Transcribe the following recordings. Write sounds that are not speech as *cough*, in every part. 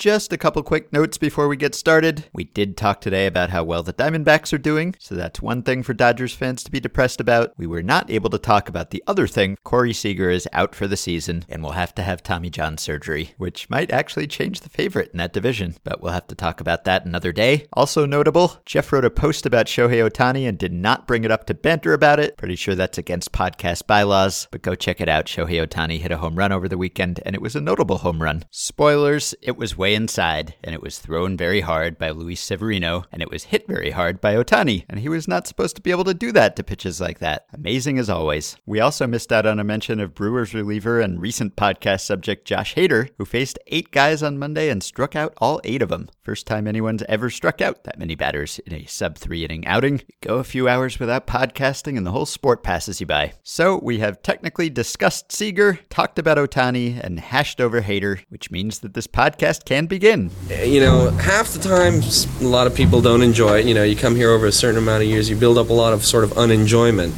Just a couple quick notes before we get started. We did talk today about how well the Diamondbacks are doing, so that's one thing for Dodgers fans to be depressed about. We were not able to talk about the other thing. Corey Seager is out for the season and will have to have Tommy John surgery, which might actually change the favorite in that division, but we'll have to talk about that another day. Also notable, Jeff wrote a post about Shohei Ohtani and did not bring it up to banter about it. Pretty sure that's against podcast bylaws, but go check it out. Shohei Ohtani hit a home run over the weekend, and it was a notable home run. Spoilers, it was way inside, and it was thrown very hard by Luis Severino, and it was hit very hard by Ohtani, and he was not supposed to be able to do that to pitches like that. Amazing as always. We also missed out on a mention of Brewers reliever and recent podcast subject Josh Hader, who faced eight guys on Monday and struck out all eight of them. First time anyone's ever struck out that many batters in a sub three inning outing. Go a few hours without podcasting, and the whole sport passes you by. So we have technically discussed Seager, talked about Ohtani, and hashed over Hader, which means that this podcast can begin. You know, half the time, a lot of people don't enjoy it. You know, you come here over a certain amount of years, you build up a lot of sort of unenjoyment.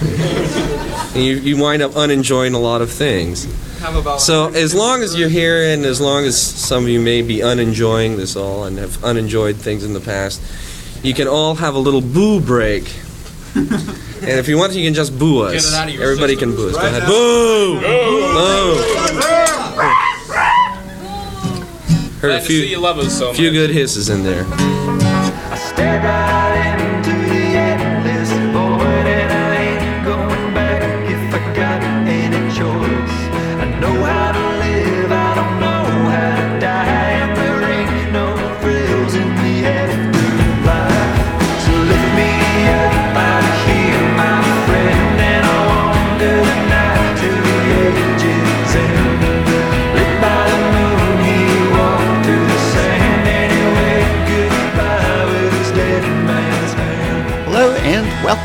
*laughs* and you, you wind up unenjoying a lot of things. So as long as you're here and as long as some of you may be unenjoying this all and have unenjoyed things in the past, you can all have a little boo break. *laughs* and if you want, you can just boo us. Get it out of your Everybody system. can boo us. Go ahead. Boo! Boo! Heard Glad a to see you few, love us so few much. good hisses in there.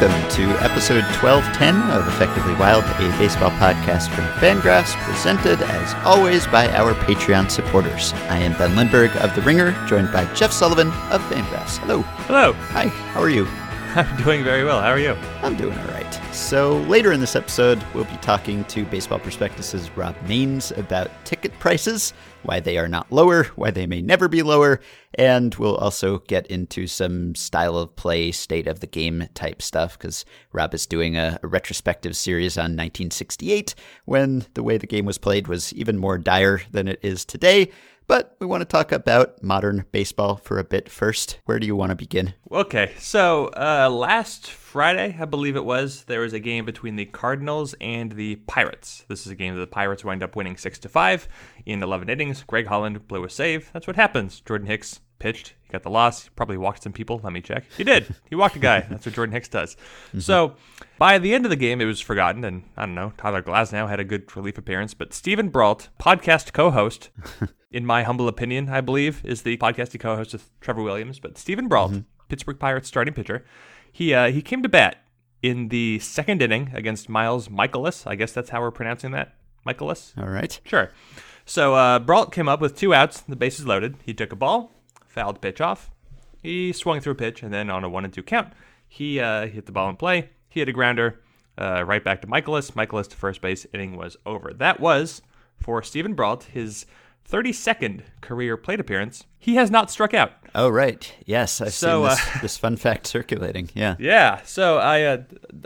Welcome to episode 1210 of Effectively Wild, a baseball podcast from Fangraphs, presented as always by our Patreon supporters. I am Ben Lindbergh of The Ringer, joined by Jeff Sullivan of Fangraphs. Hello. Hello. Hi, how are you? *laughs* I'm doing very well. How are you? I'm doing all right. So, later in this episode, we'll be talking to Baseball Prospectus's Rob Mains about ticket prices, why they are not lower, why they may never be lower, and we'll also get into some style of play, state of the game type stuff, because Rob is doing a, a retrospective series on 1968 when the way the game was played was even more dire than it is today. But we want to talk about modern baseball for a bit first. Where do you want to begin? Okay, so uh, last Friday, I believe it was, there was a game between the Cardinals and the Pirates. This is a game that the Pirates wind up winning six to five in 11 innings. Greg Holland blew a save. That's what happens. Jordan Hicks pitched. He got the loss. He probably walked some people. Let me check. He did. He walked a guy. *laughs* That's what Jordan Hicks does. So by the end of the game, it was forgotten, and I don't know. Tyler Glasnow had a good relief appearance, but Steven Brault, podcast co-host, *laughs* in my humble opinion, I believe, is the podcast he co-hosts with Trevor Williams. But Steven Brault, Pittsburgh Pirates starting pitcher, he uh, he came to bat in the second inning against Miles Mikolas. I guess that's how we're pronouncing that, Mikolas. All right. Sure. So uh, Brault came up with two outs, the bases loaded. He took a ball, fouled pitch off. He swung through a pitch, and then on a one and two count, he uh, hit the ball in play. He hit a grounder uh, right back to Mikolas. Mikolas to first base. Inning was over. That was for Steven Brault his 32nd career plate appearance. He has not struck out. Oh, right. Yes, I've So, seen uh, this, this fun fact circulating. Yeah. Yeah, so I uh,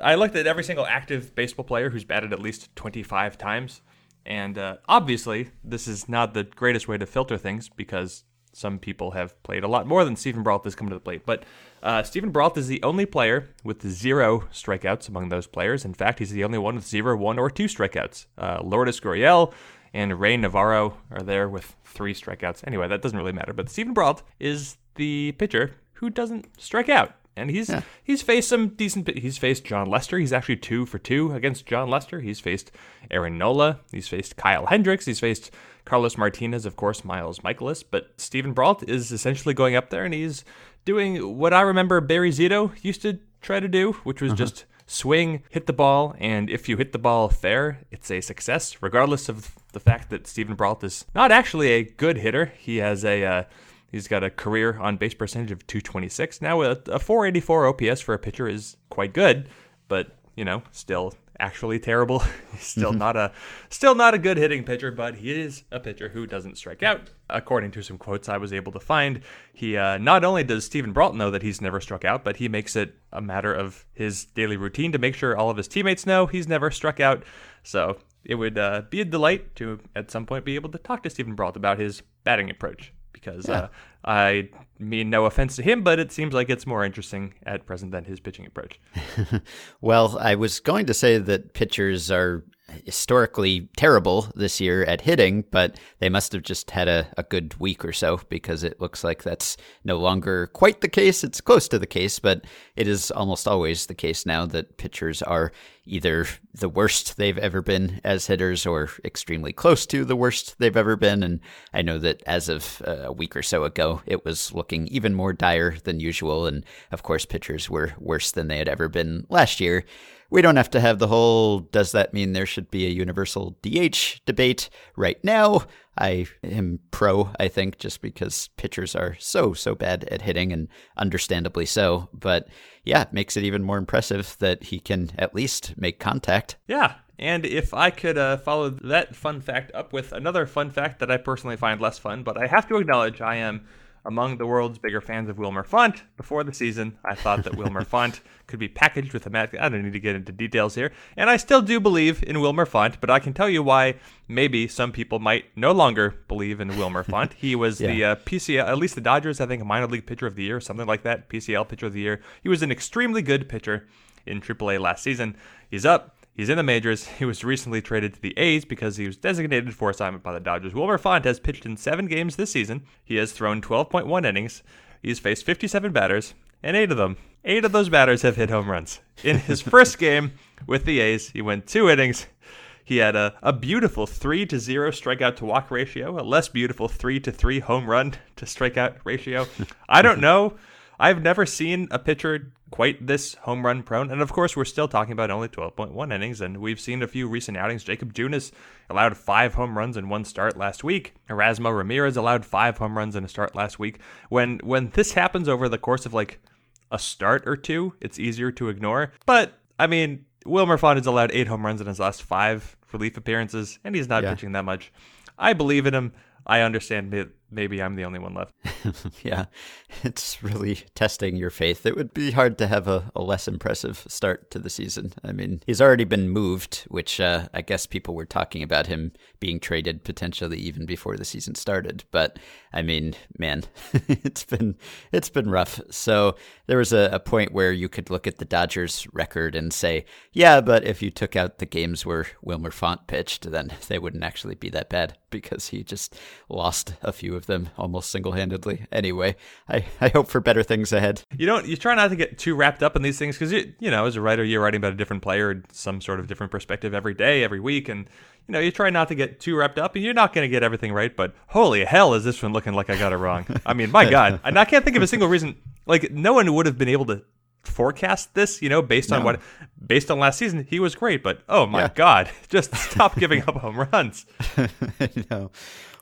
I looked at every single active baseball player who's batted at least 25 times, and uh, obviously this is not the greatest way to filter things because some people have played a lot more than Steven Brault has come to the plate. But uh, Steven Brault is the only player with zero strikeouts among those players. In fact, he's the only one with zero, one, or two strikeouts. Uh, Lourdes Gurriel and Ray Navarro are there with three strikeouts. Anyway, that doesn't really matter. But Steven Brault is the pitcher who doesn't strike out. And he's he's faced some decent. He's faced Jon Lester. He's actually two for two against Jon Lester. He's faced Aaron Nola. He's faced Kyle Hendricks. He's faced Carlos Martinez, of course, Miles Mikolas. But Steven Brault is essentially going up there and he's doing what I remember Barry Zito used to try to do, which was just swing, hit the ball, and if you hit the ball fair, it's a success, regardless of the fact that Steven Brault is not actually a good hitter. He has a uh, he's got a career on base percentage of 226. Now a, a 484 OPS for a pitcher is quite good, but you know still actually terrible. *laughs* He's still not a still not a good hitting pitcher, but he is a pitcher who doesn't strike out. According to some quotes I was able to find, he uh, not only does Steven Brault know that he's never struck out, but he makes it a matter of his daily routine to make sure all of his teammates know he's never struck out. So it would uh, be a delight to at some point be able to talk to Steven Brault about his batting approach because Yeah. uh, I mean no offense to him, but it seems like it's more interesting at present than his pitching approach. *laughs* Well, I was going to say that pitchers are historically terrible this year at hitting, but they must have just had a, a good week or so because it looks like that's no longer quite the case. It's close to the case, but it is almost always the case now that pitchers are either the worst they've ever been as hitters or extremely close to the worst they've ever been. And I know that as of uh, a week or so ago, it was looking even more dire than usual. And of course, pitchers were worse than they had ever been last year. We don't have to have the whole does that mean there should be a universal DH debate right now. I am pro, I think, just because pitchers are so, so bad at hitting and understandably so. But yeah, it makes it even more impressive that he can at least make contact. Yeah, and if I could uh, follow that fun fact up with another fun fact that I personally find less fun, but I have to acknowledge I am among the world's bigger fans of Wilmer Font. Before the season, I thought that Wilmer *laughs* Font could be packaged with a mat. I don't need to get into details here, and I still do believe in Wilmer Font, but I can tell you why. Maybe some people might no longer believe in Wilmer *laughs* Font. He was the uh, PCL, at least the Dodgers, I think, minor league pitcher of the year, something like that. PCL pitcher of the year. He was an extremely good pitcher in AAA last season. He's up. He's in the majors. He was recently traded to the A's because he was designated for assignment by the Dodgers. Wilmer Font has pitched in seven games this season. He has thrown 12.1 innings. He's faced 57 batters, and eight of them, eight of those batters have hit home runs. In his *laughs* first game with the A's, he went two innings. He had a, a beautiful 3 to 0 strikeout to walk ratio, a less beautiful 3 to 3 home run to strikeout ratio. I don't *laughs* know. I've never seen a pitcher quite this home run prone. And of course, we're still talking about only 12.1 innings, and we've seen a few recent outings. Jakob Junis allowed five home runs in one start last week. Erasmo Ramirez allowed five home runs in a start last week. When when this happens over the course of like a start or two, it's easier to ignore. But I mean, Wilmer Font has allowed eight home runs in his last five relief appearances, and he's not Yeah. pitching that much. I believe in him. I understand that maybe I'm the only one left. *laughs* yeah, it's really testing your faith. It would be hard to have a, a less impressive start to the season. I mean, he's already been moved, which uh, I guess people were talking about him being traded potentially even before the season started. But I mean, man, *laughs* it's been it's been rough. So there was a, a point where you could look at the Dodgers record and say, yeah, but if you took out the games where Wilmer Font pitched, then *laughs* they wouldn't actually be that bad because he just lost a few of them almost single-handedly. Anyway, I, I hope for better things ahead. You don't. You try not to get too wrapped up in these things because you, you know, as a writer, you're writing about a different player, some sort of different perspective every day, every week, and you know, you try not to get too wrapped up, and you're not going to get everything right. But holy hell, is this one looking like I got it wrong? I mean, my God, and I can't think of a single reason. Like, no one would have been able to forecast this, you know, based on No. what, based on last season, he was great. But oh my Yeah. God, *laughs* just stop giving up home runs. *laughs* Know.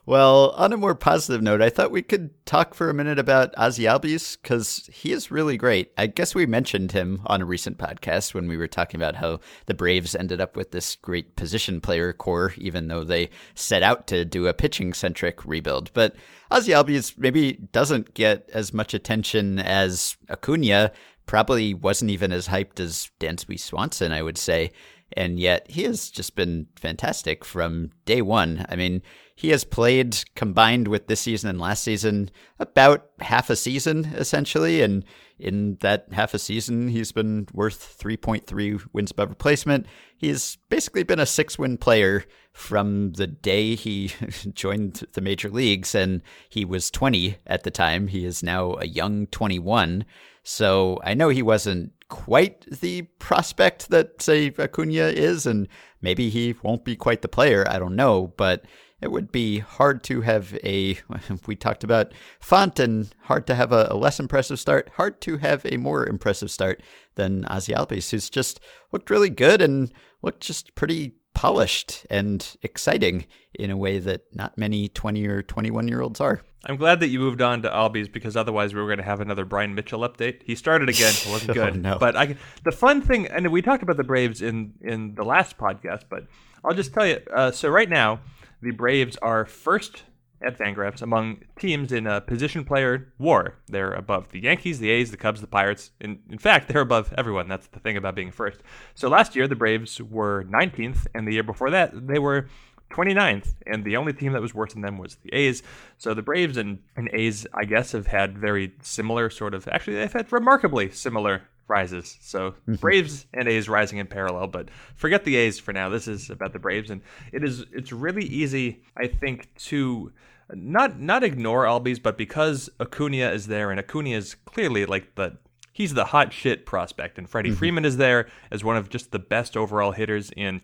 Well, on a more positive note, I thought we could talk for a minute about Ozzy Albies because he is really great. I guess we mentioned him on a recent podcast when we were talking about how the Braves ended up with this great position player core, even though they set out to do a pitching centric rebuild. But Ozzy Albies maybe doesn't get as much attention as Acuna. Probably wasn't even as hyped as Dansby Swanson, I would say. And yet he has just been fantastic from day one. I mean, he has played combined with this season and last season about half a season, essentially. And in that half a season, he's been worth 3.3 wins above replacement. He's basically been a six win player from the day he *laughs* joined the major leagues. And he was 20 at the time. He is now a young 21. So I know he wasn't quite the prospect that, say, Acuna is, and maybe he won't be quite the player. I don't know, but it would be hard to have a. *laughs* We talked about font and hard to have a, a less impressive start. Hard to have a more impressive start than Ozzy who's just looked really good and looked just pretty polished and exciting in a way that not many 20 or 21 year olds are. I'm glad that you moved on to Albies because otherwise we were going to have another Bryan Mitchell update. He started again, it wasn't *laughs* Oh, good. no. But I, the fun thing, and we talked about the Braves in in the last podcast, but I'll just tell you. Uh, so right now, the Braves are first at Fangraphs among teams in a position player war. They're above the Yankees, the A's, the Cubs, the Pirates. In in fact, they're above everyone. That's the thing about being first. So last year the Braves were 19th, and the year before that they were 29th, and the only team that was worse than them was the A's. So the Braves and, and A's, I guess, have had very similar sort of. Actually, they've had remarkably similar rises. So mm-hmm. Braves and A's rising in parallel, but forget the A's for now. This is about the Braves, and it is it's really easy, I think, to not not ignore Albies, but because Acuna is there, and Acuna is clearly like the he's the hot shit prospect, and Freddie mm-hmm. Freeman is there as one of just the best overall hitters in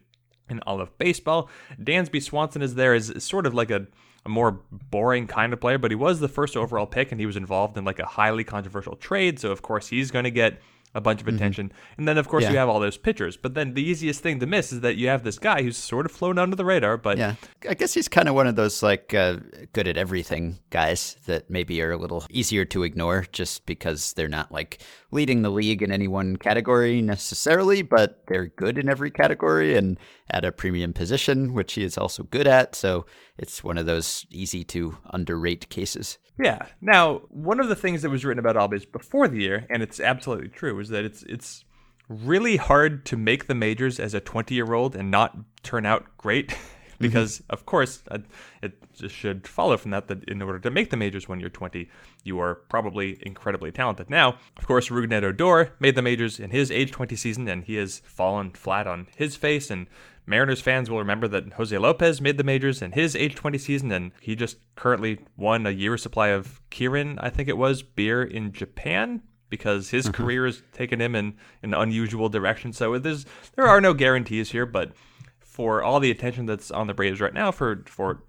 in all of baseball. Dansby Swanson is there as sort of like a, a more boring kind of player, but he was the first overall pick and he was involved in like a highly controversial trade. So, of course, he's going to get a bunch of attention. And then, of course, Yeah. you have all those pitchers. But then the easiest thing to miss is that you have this guy who's sort of flown under the radar, but Yeah, I guess he's kind of one of those like uh, good at everything guys that maybe are a little easier to ignore just because they're not like leading the league in any one category necessarily, but they're good in every category and at a premium position, which he is also good at. So it's one of those easy to underrate cases. Yeah. Now, one of the things that was written about Albies before the year, and it's absolutely true, is that it's it's really hard to make the majors as a 20 year old and not turn out great. *laughs* Mm-hmm. Because of course, it should follow from that that in order to make the majors when you're 20, you are probably incredibly talented. Now, of course, Rougned Odor made the majors in his age 20 season, and he has fallen flat on his face. And Mariners fans will remember that Jose Lopez made the majors in his age 20 season, and he just currently won a year's supply of Kirin, I think it was, beer in Japan because his mm-hmm. career has taken him in an unusual direction. So there's there are no guarantees here, but for all the attention that's on the Braves right now, for for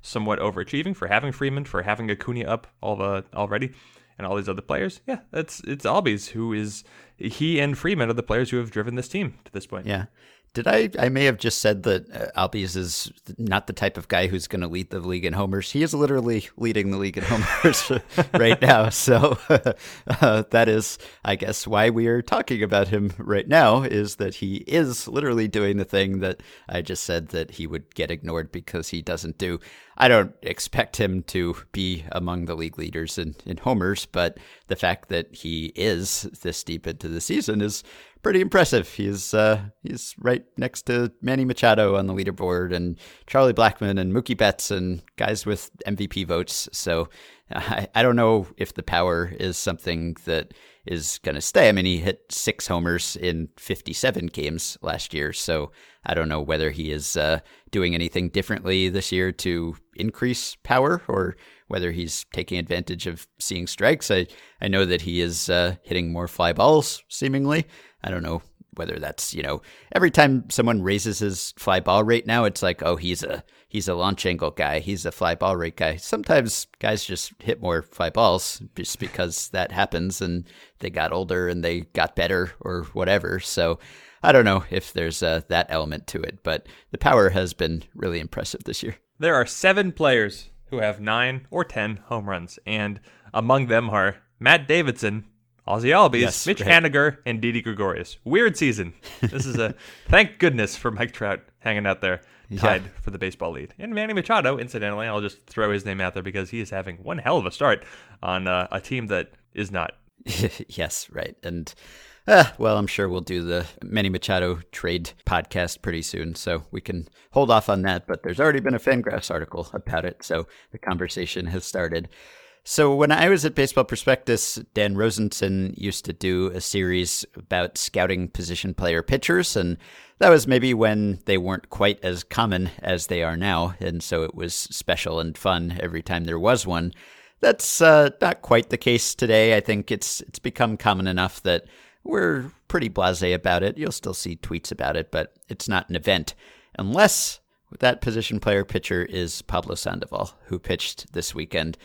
somewhat overachieving, for having Freeman, for having Acuna up all the already, and all these other players, yeah, it's it's Albies who is he and Freeman are the players who have driven this team to this point. Yeah. Did I? I may have just said that uh, Albies is not the type of guy who's going to lead the league in homers. He is literally leading the league in homers *laughs* right now. So *laughs* uh, that is, I guess, why we are talking about him right now is that he is literally doing the thing that I just said that he would get ignored because he doesn't do. I don't expect him to be among the league leaders in, in homers, but the fact that he is this deep into the season is pretty impressive. He's uh, he's right next to Manny Machado on the leaderboard, and Charlie Blackmon and Mookie Betts and guys with MVP votes. So I, I don't know if the power is something that is going to stay. I mean, he hit six homers in 57 games last year, so I don't know whether he is uh, doing anything differently this year to increase power or whether he's taking advantage of seeing strikes. I, I know that he is uh, hitting more fly balls, seemingly. I don't know whether that's you know every time someone raises his fly ball rate now, it's like oh he's a he's a launch angle guy, he's a fly ball rate guy. Sometimes guys just hit more fly balls just because that happens and they got older and they got better or whatever. So I don't know if there's uh, that element to it, but the power has been really impressive this year. There are seven players who have nine or ten home runs, and among them are Matt Davidson, Ozzy Albies, Yes, Mitch right. Haniger, and Didi Gregorius. Weird season. This is a *laughs* thank goodness for Mike Trout hanging out there, tied for the baseball lead. And Manny Machado, incidentally, I'll just throw his name out there because he is having one hell of a start on uh, a team that is not. *laughs* yes, right. And uh, well, I'm sure we'll do the Manny Machado trade podcast pretty soon, so we can hold off on that. But there's already been a Fangraphs article about it, so the conversation has started. So when I was at Baseball Prospectus, Dan Rozenson used to do a series about scouting position player pitchers, and that was maybe when they weren't quite as common as they are now, and so it was special and fun every time there was one. That's uh, not quite the case today. I think it's it's become common enough that we're pretty blasé about it. You'll still see tweets about it, but it's not an event unless that position player pitcher is Pablo Sandoval, who pitched this weekend.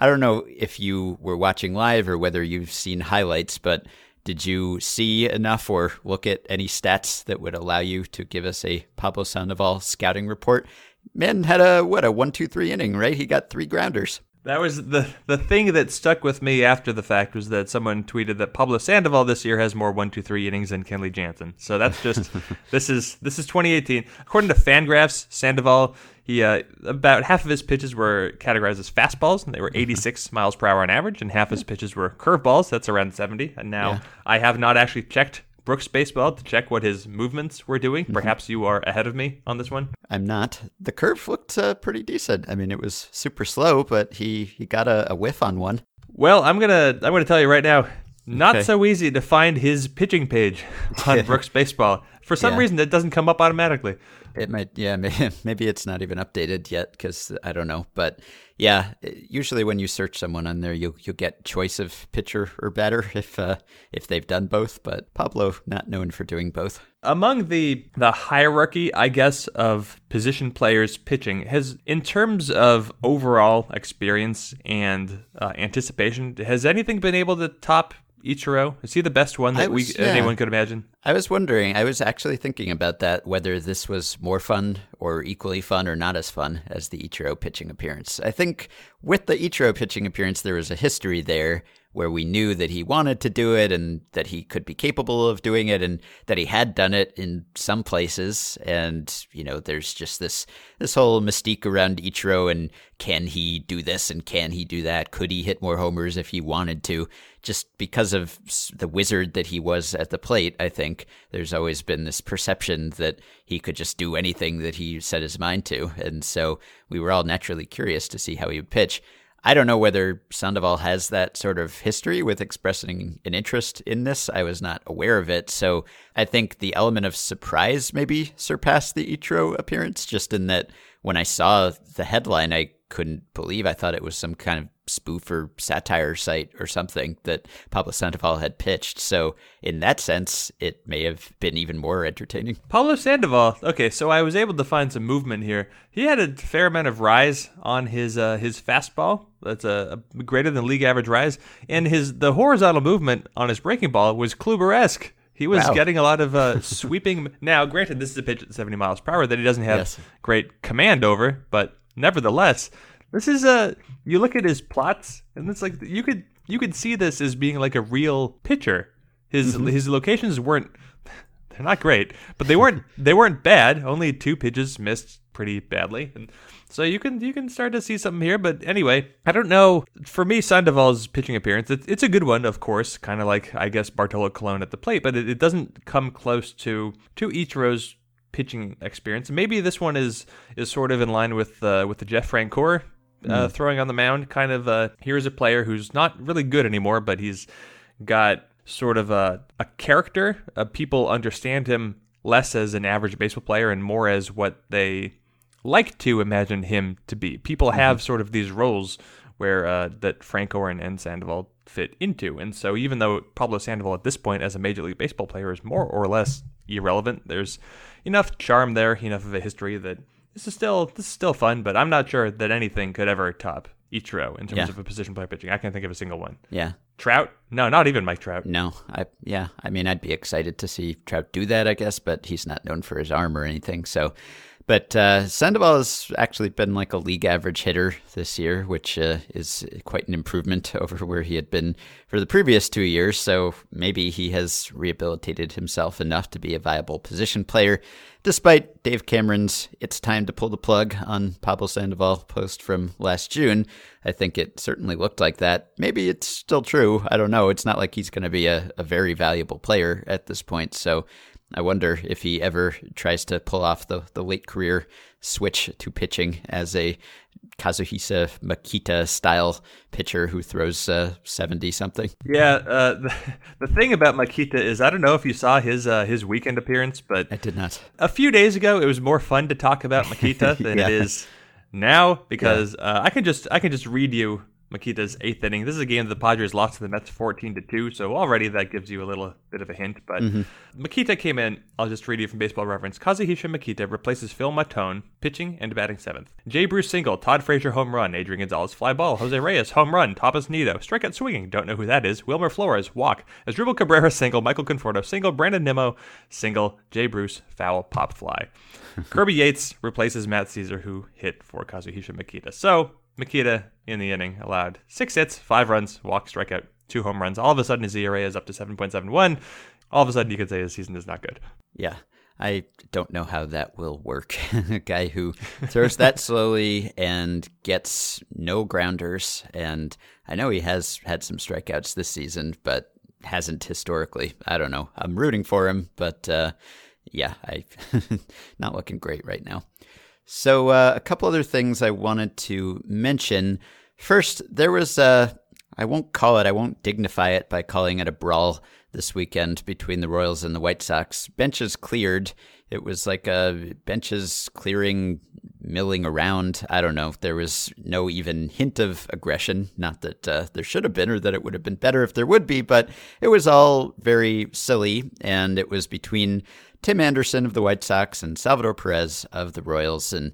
I don't know if you were watching live or whether you've seen highlights, but did you see enough or look at any stats that would allow you to give us a Pablo Sandoval scouting report? Man had a what a one two three inning, right? He got three grounders. That was the the thing that stuck with me after the fact was that someone tweeted that Pablo Sandoval this year has more one two three innings than Kenley Jansen. So that's just *laughs* this is this is 2018. According to Fangraphs, Sandoval he uh, about half of his pitches were categorized as fastballs, and they were 86 miles per hour on average, and half his pitches were curveballs. That's around 70. And now Yeah. I have not actually checked Brooks baseball to check what his movements were doing. Perhaps you are ahead of me on this one. I'm not. The curve looked uh, pretty decent. I mean, it was super slow, but he, he got a, a whiff on one. Well, I'm gonna I'm gonna tell you right now, not Okay. so easy to find his pitching page *laughs* on *laughs* Brooks Baseball. For some Yeah. reason, it doesn't come up automatically. It might, yeah, *laughs* maybe, it's not even updated yet because I don't know. But yeah, usually when you search someone on there, you'll you'll get choice of pitcher or batter *laughs* if uh, if they've done both. But Pablo not known for doing both. Among the the hierarchy, I guess, of position players pitching has, in terms of overall experience and uh, anticipation, has anything been able to top Ichiro? Is he the best one that was- we yeah. anyone could imagine? I was wondering, I was actually thinking about that, whether this was more fun or equally fun or not as fun as the Ichiro pitching appearance. I think with the Ichiro pitching appearance, there was a history there where we knew that he wanted to do it and that he could be capable of doing it and that he had done it in some places. And, you know, there's just this, this whole mystique around Ichiro and can he do this and can he do that? Could he hit more homers if he wanted to? Just because of the wizard that he was at the plate, I think there's always been this perception that he could just do anything that he set his mind to. And so we were all naturally curious to see how he would pitch. I don't know whether Sandoval has that sort of history with expressing an interest in this. I was not aware of it. So I think the element of surprise maybe surpassed the Ichiro appearance, just in that when I saw the headline, I couldn't believe. I thought it was some kind of spoof or satire site or something that Pablo Sandoval had pitched. So in that sense, it may have been even more entertaining. Pablo Sandoval. Okay, so I was able to find some movement here. He had a fair amount of rise on his uh, his fastball. That's a, a greater than league average rise, and his the horizontal movement on his breaking ball was Kluber-esque. He was Wow. getting a lot of uh, *laughs* sweeping. Now, granted, this is a pitch at 70 miles per hour that he doesn't have Yes. great command over, but nevertheless, this is a. You look at his plots, and it's like you could you could see this as being like a real pitcher. His his locations weren't they're not great, but they weren't they weren't bad. Only two pitches missed pretty badly, and so you can you can start to see something here. But anyway, I don't know. For me, Sandoval's pitching appearance, it, it's a good one, of course, kind of like I guess Bartolo Colon at the plate, but it, it doesn't come close to to Ichiro's pitching experience. Maybe this one is is sort of in line with uh, with the Jeff Francoeur uh, throwing on the mound. Kind of uh, here's a player who's not really good anymore, but he's got sort of a, a character. Uh, people understand him less as an average baseball player and more as what they like to imagine him to be. People have sort of these roles where uh, that Franco and, and Sandoval fit into. And so even though Pablo Sandoval at this point as a Major League Baseball player is more or less irrelevant, there's enough charm there, enough of a history that this is still this is still fun, but I'm not sure that anything could ever top Ichiro in terms Yeah. of a position player pitching. I can't think of a single one. Yeah. Trout? No, not even Mike Trout. No, I yeah, I mean I'd be excited to see Trout do that, I guess, but he's not known for his arm or anything. So, but uh, Sandoval has actually been like a league average hitter this year, which uh, is quite an improvement *laughs* over where he had been for the previous two years. So maybe he has rehabilitated himself enough to be a viable position player, despite Dave Cameron's "It's time to pull the plug" on Pablo Sandoval post from last June. I think it certainly looked like that. Maybe it's still true. I don't know. It's not like he's going to be a, a very valuable player at this point. So I wonder if he ever tries to pull off the, the late career switch to pitching as a Kazuhisa Makita style pitcher who throws uh, 70 something. Yeah, uh, *laughs* the, the thing about Makita is I don't know if you saw his uh, his weekend appearance, but I did not. a few days ago it was more fun to talk about Makita *laughs* than Yeah. it is now because uh, I can just I can just read you Makita's eighth inning. This is a game that the Padres lost to the Mets fourteen to two, so already that gives you a little bit of a hint. But mm-hmm. Makita came in. I'll just read you from Baseball Reference. Kazuhisa Makita replaces Phil Maton, pitching and batting seventh. Jay Bruce single, Todd Frazier home run, Adrian Gonzalez fly ball, Jose Reyes home run, Tomas Nido strikeout swinging. Don't know who that is. Wilmer Flores walk. Asdrubal Cabrera single, Michael Conforto single, Brandon Nimmo single, Jay Bruce foul pop fly. *laughs* Kirby Yates replaces Matt Szczur, who hit for Kazuhisa Makita. So Makita in the inning allowed six hits, five runs, walk, strikeout, two home runs. All of a sudden, his ERA is up to 7.71. All of a sudden, you could say his season is not good. Yeah. I don't know how that will work. *laughs* a guy who throws that *laughs* slowly and gets no grounders. And I know he has had some strikeouts this season, but hasn't historically. I don't know. I'm rooting for him, but uh, yeah, I *laughs* not looking great right now. So uh, a couple other things I wanted to mention. First, there was a I won't call it, I won't dignify it by calling it a brawl this weekend between the Royals and the White Sox. Benches cleared. It was like a benches clearing, milling around. I don't know. There was no even hint of aggression. Not that uh, there should have been or that it would have been better if there would be, but it was all very silly. And it was between Tim Anderson of the White Sox and Salvador Perez of the Royals. And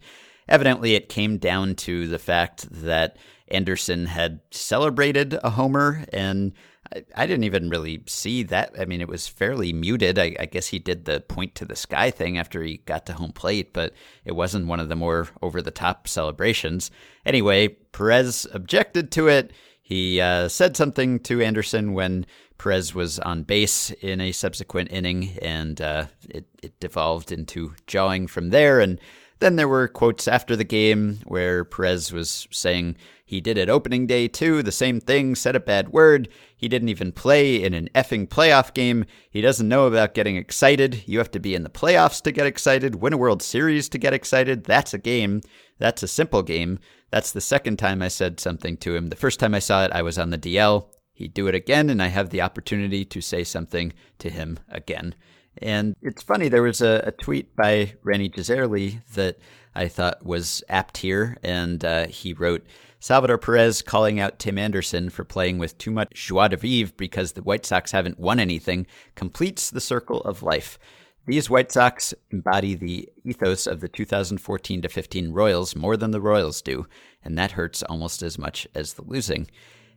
evidently it came down to the fact that Anderson had celebrated a homer and I, I didn't even really see that. I mean, it was fairly muted. I, I, guess he did the point to the sky thing after he got to home plate, but it wasn't one of the more over the top celebrations. Anyway, Perez objected to it. He uh, said something to Anderson when Perez was on base in a subsequent inning, and uh, it, it devolved into jawing from there. And then there were quotes after the game where Perez was saying he did it opening day too, the same thing, said a bad word. He didn't even play in an effing playoff game. He doesn't know about getting excited. You have to be in the playoffs to get excited, win a World Series to get excited. That's a game. That's a simple game. That's the second time I said something to him. The first time I saw it, I was on the DL. He'd do it again, and I have the opportunity to say something to him again. And it's funny, there was a, a tweet by Rany Jazayerli that I thought was apt here, and uh, he wrote Salvador Perez calling out Tim Anderson for playing with too much joie de vivre because the White Sox haven't won anything completes the circle of life. These White Sox embody the ethos of the 2014 to 15 Royals more than the Royals do, and that hurts almost as much as the losing.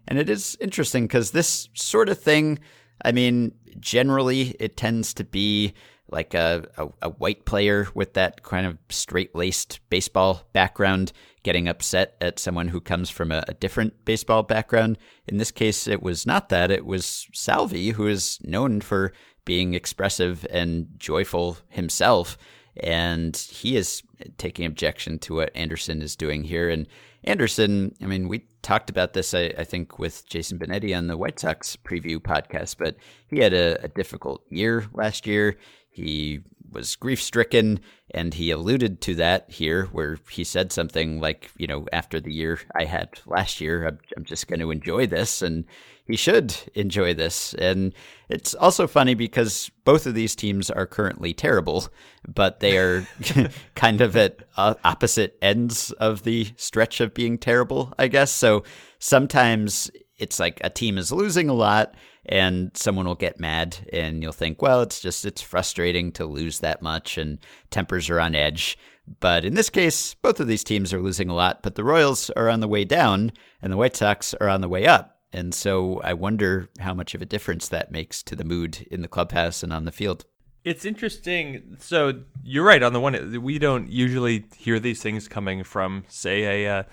And it is interesting because this sort of thing I mean, generally it tends to be like a, a, a white player with that kind of straight laced baseball background getting upset at someone who comes from a, a, different baseball background. In this case, it was not that. It was Salvi, who is known for being expressive and joyful himself. And he is taking objection to what Anderson is doing here. And Anderson, I mean, we talked about this, I, I, think, with Jason Benetti on the White Sox preview podcast, but he had a, a difficult year last year. He was grief stricken, and he alluded to that here, where he said something like, you know, after the year I had last year, I'm, I'm just going to enjoy this. And he should enjoy this. And it's also funny because both of these teams are currently terrible, but they are *laughs* kind of at uh, opposite ends of the stretch of being terrible, I guess. So sometimes it's like a team is losing a lot and someone will get mad and you'll think, well, it's just it's frustrating to lose that much and tempers are on edge. But in this case, both of these teams are losing a lot, but the Royals are on the way down and the White Sox are on the way up. And so I wonder how much of a difference that makes to the mood in the clubhouse and on the field. It's interesting. So you're right. On the one, we don't usually hear these things coming from, say, a. Uh,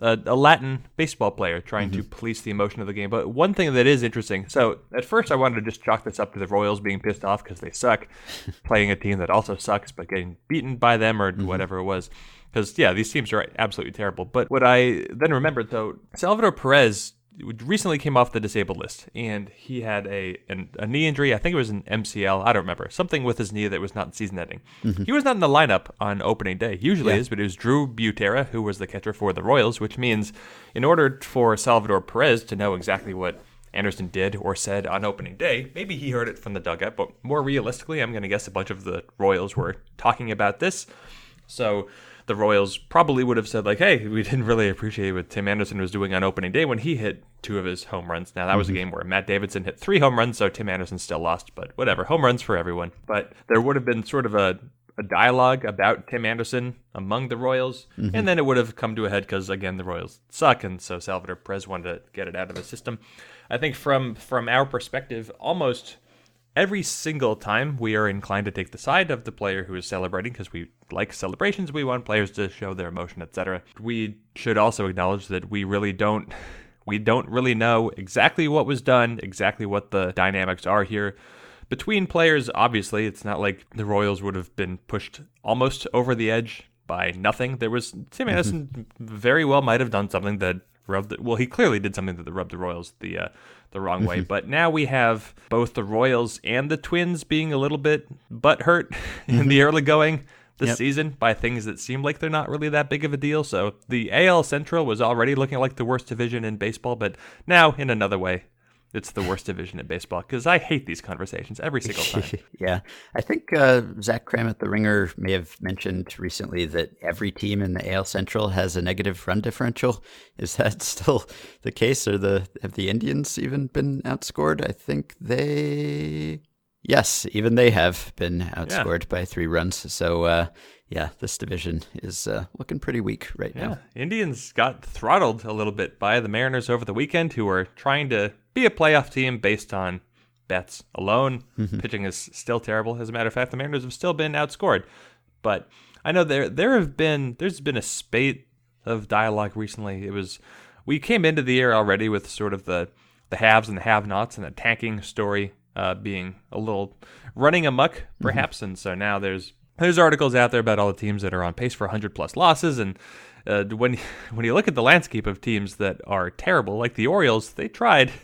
a, a, Latin baseball player trying mm-hmm. to police the emotion of the game. But one thing that is interesting so at first I wanted to just chalk this up to the Royals being pissed off because they suck, *laughs* playing a team that also sucks, but getting beaten by them or mm-hmm. whatever it was. Because, yeah, these teams are absolutely terrible. But what I then remembered, though, Salvador Perez recently came off the disabled list, and he had a an, a knee injury. I think it was an MCL. I don't remember something with his knee that was not season-ending. Mm-hmm. He was not in the lineup on opening day. He usually yeah. is, but it was Drew Butera who was the catcher for the Royals, which means in order for Salvador Perez to know exactly what Anderson did or said on opening day, maybe he heard it from the dugout, but more realistically, I'm going to guess a bunch of the Royals were talking about this. So the Royals probably would have said like, "Hey, we didn't really appreciate what Tim Anderson was doing on opening day when he hit two of his home runs." Now that mm-hmm. was a mm-hmm. game where Matt Davidson hit three home runs, so Tim Anderson still lost, but whatever, home runs for everyone. But there would have been sort of a a dialogue about Tim Anderson among the Royals, mm-hmm. and then it would have come to a head because again the Royals suck, and so Salvador Perez wanted to get it out of the system. I think from from our perspective, almost every single time we are inclined to take the side of the player who is celebrating because we like celebrations, we want players to show their emotion, etc. We should also acknowledge that we really don't *laughs* we don't really know exactly what was done, exactly what the dynamics are here. Between players, obviously, it's not like the Royals would have been pushed almost over the edge by nothing. There was Tim mm-hmm. Anderson very well might have done something that rubbed the, well he clearly did something that rubbed the Royals the uh, the wrong way. *laughs* but now we have both the Royals and the Twins being a little bit butthurt *laughs* in the early going this Yep. season by things that seem like they're not really that big of a deal. So the AL Central was already looking like the worst division in baseball, but now in another way, it's the worst division in baseball because I hate these conversations every single *laughs* time. yeah, I think uh, Zach Kram at the Ringer may have mentioned recently that every team in the AL Central has a negative run differential. Is that *laughs* still the case, or the have the Indians even been outscored? I think they, yes, even they have been outscored by three runs. So uh, yeah, this division is uh, looking pretty weak right Yeah, now. Indians got throttled a little bit by the Mariners over the weekend, who were trying to be a playoff team based on bets alone. Pitching is still terrible. As a matter of fact, the Mariners have still been outscored. But I know there there have been there's been a spate of dialogue recently. It was we came into the year already with sort of the the haves and the have-nots and the tanking story uh, being a little running amuck, perhaps. And so now there's there's articles out there about all the teams that are on pace for 100 plus losses and uh, when *laughs* when you look at the landscape of teams that are terrible like the Orioles they tried. *laughs*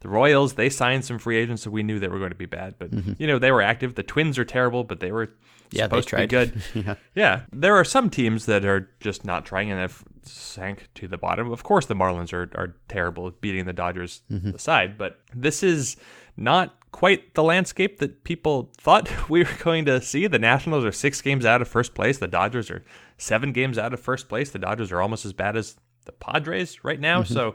The Royals they signed some free agents so we knew they were going to be bad but you know they were active. The Twins are terrible but they were Yeah, they supposed to be good. *laughs* Yeah. yeah, there are some teams that are just not trying and have sank to the bottom. Of course, the Marlins are, are terrible beating the Dodgers aside, but this is not quite the landscape that people thought *laughs* we were going to see. The Nationals are six games out of first place. The Dodgers are seven games out of first place. The Dodgers are almost as bad as the Padres right now. Mm-hmm. So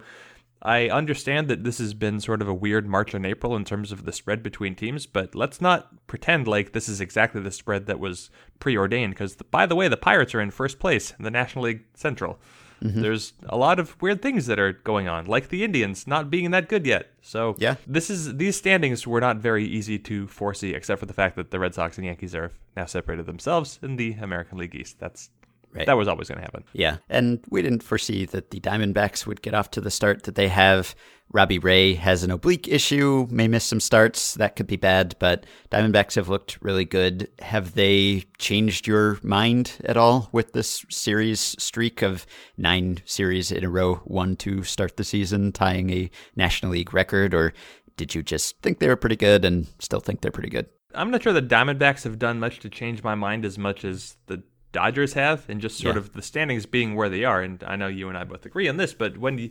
I understand that this has been sort of a weird March and April in terms of the spread between teams, but let's not pretend like this is exactly the spread that was preordained. Because, by the way, the Pirates are in first place in the National League Central. Mm-hmm. There's a lot of weird things that are going on, like the Indians not being that good yet. So, Yeah. this is these standings were not very easy to foresee, except for the fact that the Red Sox and Yankees are now separated themselves in the American League East. That's Right. that was always going to happen. Yeah, and we didn't foresee that the Diamondbacks would get off to the start that they have. Robbie Ray has an oblique issue, may miss some starts. That could be bad, but Diamondbacks have looked really good. Have they changed your mind at all with this series streak of nine series in a row, one to start the season, tying a National League record? Or did you just think they were pretty good and still think they're pretty good? I'm not sure the Diamondbacks have done much to change my mind as much as the Dodgers have, and just sort Yeah. of the standings being where they are. And I know you and I both agree on this, but when you,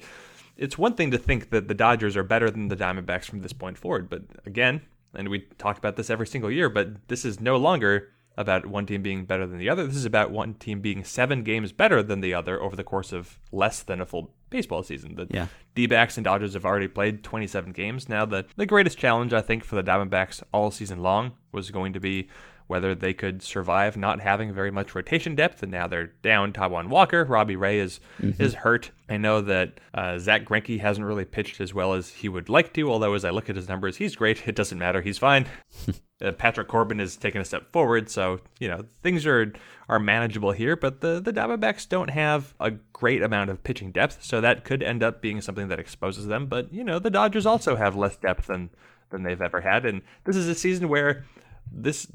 it's one thing to think that the Dodgers are better than the Diamondbacks from this point forward, but again, and we talk about this every single year, but this is no longer about one team being better than the other. This is about one team being seven games better than the other over the course of less than a full baseball season. The Yeah. D-backs and Dodgers have already played 27 games. Now, the, the greatest challenge, I think, for the Diamondbacks all season long was going to be whether they could survive not having very much rotation depth. And now they're down Taijuan Walker. Robbie Ray is is hurt. I know that uh, Zack Greinke hasn't really pitched as well as he would like to, although as I look at his numbers, he's great. *laughs* It doesn't matter. He's fine. *laughs* uh, Patrick Corbin is taking a step forward, so you know things are are manageable here. But the the Diamondbacks don't have a great amount of pitching depth, so that could end up being something that exposes them. But you know the Dodgers also have less depth than than they've ever had, and this is a season where this.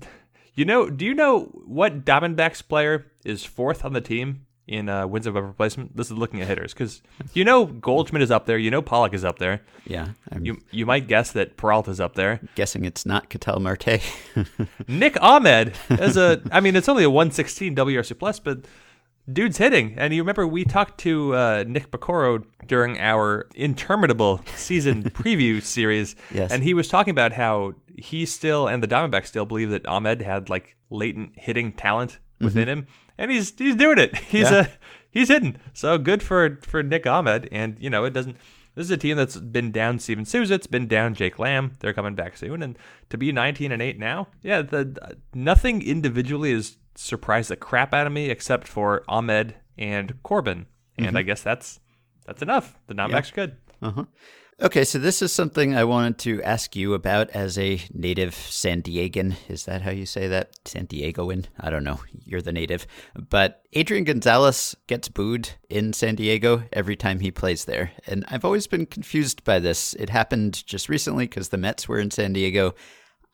You know, do you know what Diamondbacks player is fourth on the team in uh, wins above replacement? This is looking at hitters because you know Goldschmidt is up there, you know Pollock is up there. Yeah, I'm You you might guess that Peralta's up there. guessing it's not Ketel Marte. *laughs* Nick Ahmed as a I mean it's only a 116 WRC plus, but dude's hitting. And you remember we talked to uh, Nick Piecoro during our interminable season *laughs* preview series, Yes. and he was talking about how he still and the Diamondbacks still believe that Ahmed had like latent hitting talent within him, and he's he's doing it. *laughs* He's Yeah. uh, he's hitting. So good for for Nick Ahmed, and you know it doesn't. This is a team that's been down Steven Souza, it's been down Jake Lamb. They're coming back soon, and to be 19 and 8 now, yeah, the nothing individually has surprised the crap out of me except for Ahmed and Corbin, and I guess that's that's enough. The Diamondbacks are good. Uh-huh. Okay, so this is something I wanted to ask you about as a native San Diegan. Is that how you say that? San Diegoan? I don't know. You're the native. But Adrian Gonzalez gets booed in San Diego every time he plays there. And I've always been confused by this. It happened just recently because the Mets were in San Diego.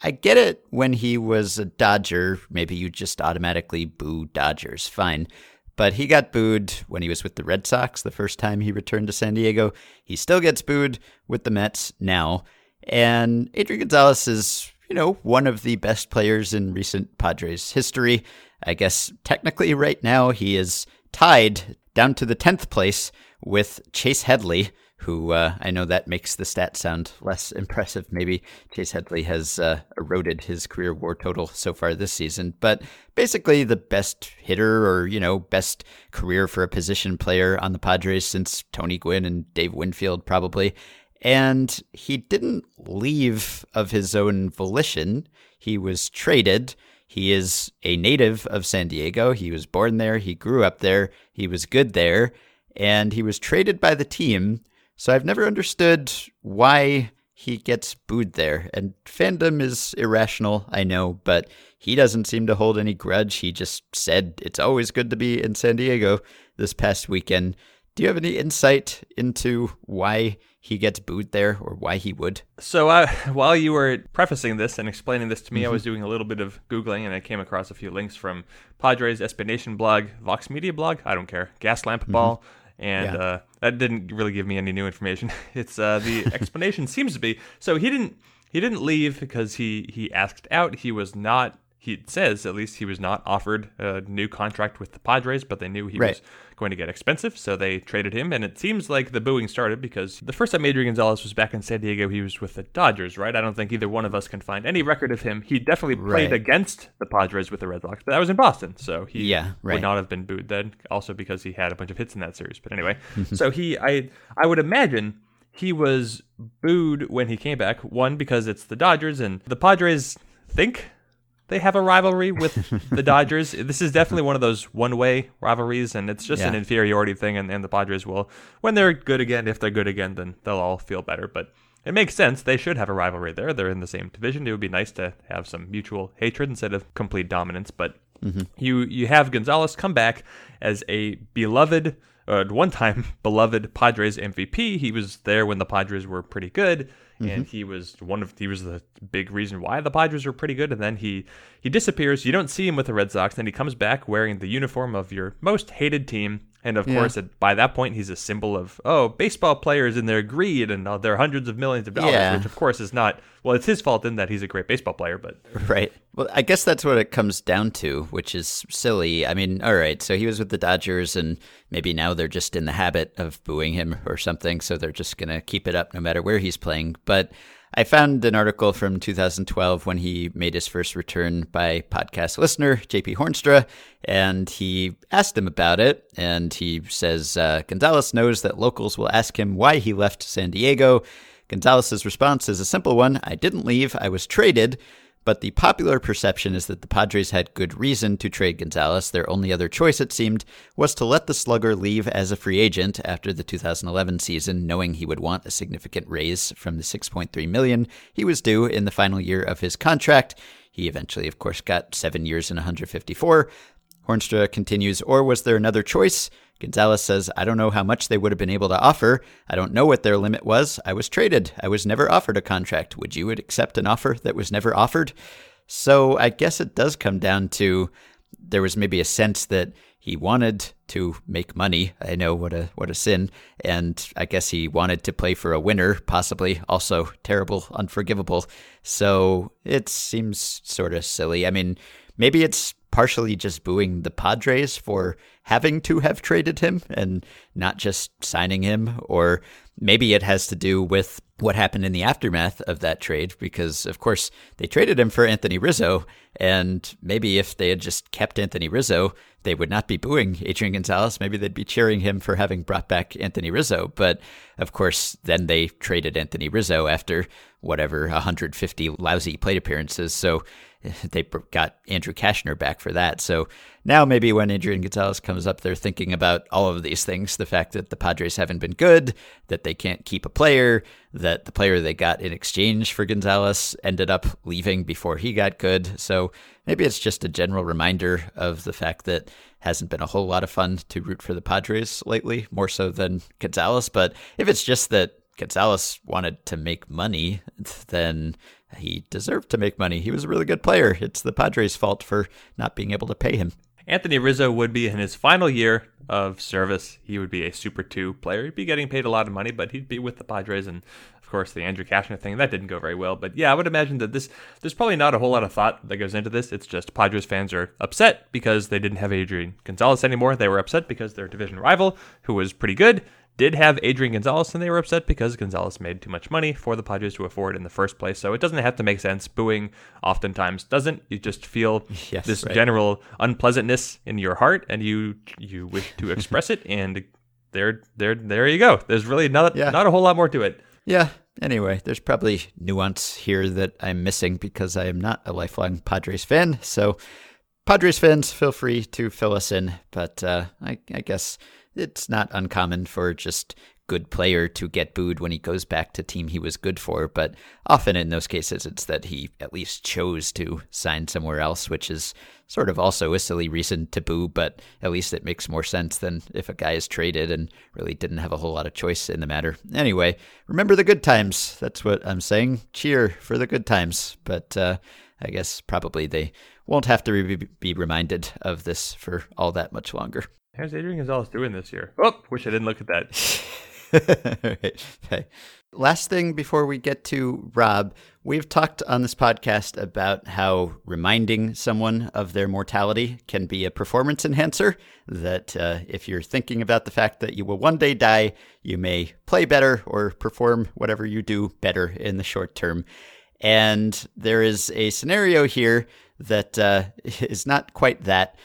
I get it when he was a Dodger. Maybe you just automatically boo Dodgers. Fine. But he got booed when he was with the Red Sox the first time he returned to San Diego. He still gets booed with the Mets now. And Adrian Gonzalez is, you know, one of the best players in recent Padres history. I guess technically right now he is tied down to the 10th place with Chase Headley, who uh, I know that makes the stat sound less impressive. Maybe Chase Headley has uh, eroded his career WAR total so far this season, but basically the best hitter or you know best career for a position player on the Padres since Tony Gwynn and Dave Winfield probably. And he didn't leave of his own volition. He was traded. He is a native of San Diego. He was born there. He grew up there. He was good there. And he was traded by the team so I've never understood why he gets booed there. And fandom is irrational, I know, but he doesn't seem to hold any grudge. He just said it's always good to be in San Diego this past weekend. Do you have any insight into why he gets booed there or why he would? So uh, *laughs* while you were prefacing this and explaining this to me, mm-hmm. I was doing a little bit of Googling and I came across a few links from Padres, SB Nation blog, Vox Media blog, I don't care, Gaslamp mm-hmm. Ball and yeah. uh, that didn't really give me any new information. *laughs* It's uh, the *laughs* explanation seems to be so he didn't he didn't leave because he he asked out. He was not. He says at least he was not offered a new contract with the Padres, but they knew he right. was going to get expensive, so they traded him. And it seems like the booing started because the first time Adrian Gonzalez was back in San Diego, he was with the Dodgers, right? I don't think either one of us can find any record of him. He definitely played right. against the Padres with the Red Sox, but that was in Boston, so he yeah, right. would not have been booed then. Also because he had a bunch of hits in that series. But anyway, *laughs* so he, I, I would imagine he was booed when he came back. One because it's the Dodgers and the Padres think they have a rivalry with the Dodgers. *laughs* This is definitely one of those one way rivalries, and it's just yeah. an inferiority thing. And, and the Padres will, when they're good again, if they're good again, then they'll all feel better. But it makes sense. They should have a rivalry there. They're in the same division. It would be nice to have some mutual hatred instead of complete dominance. But mm-hmm. you you have Gonzalez come back as a beloved, uh, one time *laughs* beloved Padres MVP. He was there when the Padres were pretty good mm-hmm. and he was one of he was the big reason why the Padres were pretty good. And then he he disappears. You don't see him with the Red Sox. Then he comes back wearing the uniform of your most hated team, and of yeah. course, by that point, he's a symbol of oh, baseball players and their greed and uh, their hundreds of millions of dollars, yeah. which of course is not. Well, it's his fault in that he's a great baseball player, but *laughs* right. Well, I guess that's what it comes down to, which is silly. I mean, all right, so he was with the Dodgers, and maybe now they're just in the habit of booing him or something, so they're just gonna keep it up no matter where he's playing. But I found an article from 2012 when he made his first return by podcast listener, JP Hoornstra, and he asked him about it. And he says uh, Gonzalez knows that locals will ask him why he left San Diego. Gonzalez's response is a simple one I didn't leave, I was traded. But the popular perception is that the Padres had good reason to trade Gonzalez. Their only other choice, it seemed, was to let the slugger leave as a free agent after the 2011 season, knowing he would want a significant raise from the 6.3 million he was due in the final year of his contract. He eventually, of course, got seven years and 154. Hoornstra continues, or was there another choice? Gonzalez says, I don't know how much they would have been able to offer. I don't know what their limit was. I was traded. I was never offered a contract. Would you accept an offer that was never offered? So I guess it does come down to there was maybe a sense that he wanted to make money. I know what a what a sin, and I guess he wanted to play for a winner, possibly also terrible, unforgivable. So it seems sort of silly. I mean, maybe it's partially just booing the Padres for having to have traded him and not just signing him, or maybe it has to do with what happened in the aftermath of that trade, because of course they traded him for Anthony Rizzo, and maybe if they had just kept Anthony Rizzo, they would not be booing Adrian Gonzalez. Maybe they'd be cheering him for having brought back Anthony Rizzo. But of course, then they traded Anthony Rizzo after whatever 150 lousy plate appearances. So eh, they got Andrew Cashner back for that. So now maybe when Adrian Gonzalez comes up, they're thinking about all of these things: the fact that the Padres haven't been good, that they can't keep a player, that the player they got in exchange for Gonzalez ended up leaving before he got good. So maybe it's just a general reminder of the fact that hasn't been a whole lot of fun to root for the Padres lately, more so than Gonzalez. But if it's just that Gonzalez wanted to make money, then he deserved to make money. He was a really good player. It's the Padres' fault for not being able to pay him. Anthony Rizzo would be in his final year of service. He would be a Super 2 player. He'd be getting paid a lot of money, but he'd be with the Padres. And of course, the Andrew Cashner thing, that didn't go very well. But yeah, I would imagine that this, there's probably not a whole lot of thought that goes into this. It's just Padres fans are upset because they didn't have Adrian Gonzalez anymore. They were upset because their division rival, who was pretty good, did have Adrian Gonzalez, and they were upset because Gonzalez made too much money for the Padres to afford in the first place. So it doesn't have to make sense. Booing oftentimes doesn't. You just feel *laughs* Yes, this right. general unpleasantness in your heart, and you you wish to express it. And there, there, there you go. There's really not Yeah. not a whole lot more to it. Yeah. Anyway, there's probably nuance here that I'm missing because I am not a lifelong Padres fan. So, Padres fans, feel free to fill us in. But uh, I, I guess it's not uncommon for just good player to get booed when he goes back to team he was good for. But often in those cases, it's that he at least chose to sign somewhere else, which is sort of also a silly reason to boo. But at least it makes more sense than if a guy is traded and really didn't have a whole lot of choice in the matter. Anyway, remember the good times. That's what I'm saying. Cheer for the good times. But uh, I guess probably they won't have to re- be reminded of this for all that much longer. How's Adrian Gonzalez doing this year? Oh, wish I didn't look at that. *laughs* Right. Okay. Last thing before we get to Rob, we've talked on this podcast about how reminding someone of their mortality can be a performance enhancer. That uh, if you're thinking about the fact that you will one day die, you may play better or perform whatever you do better in the short term. And there is a scenario here that uh, *laughs* is not quite that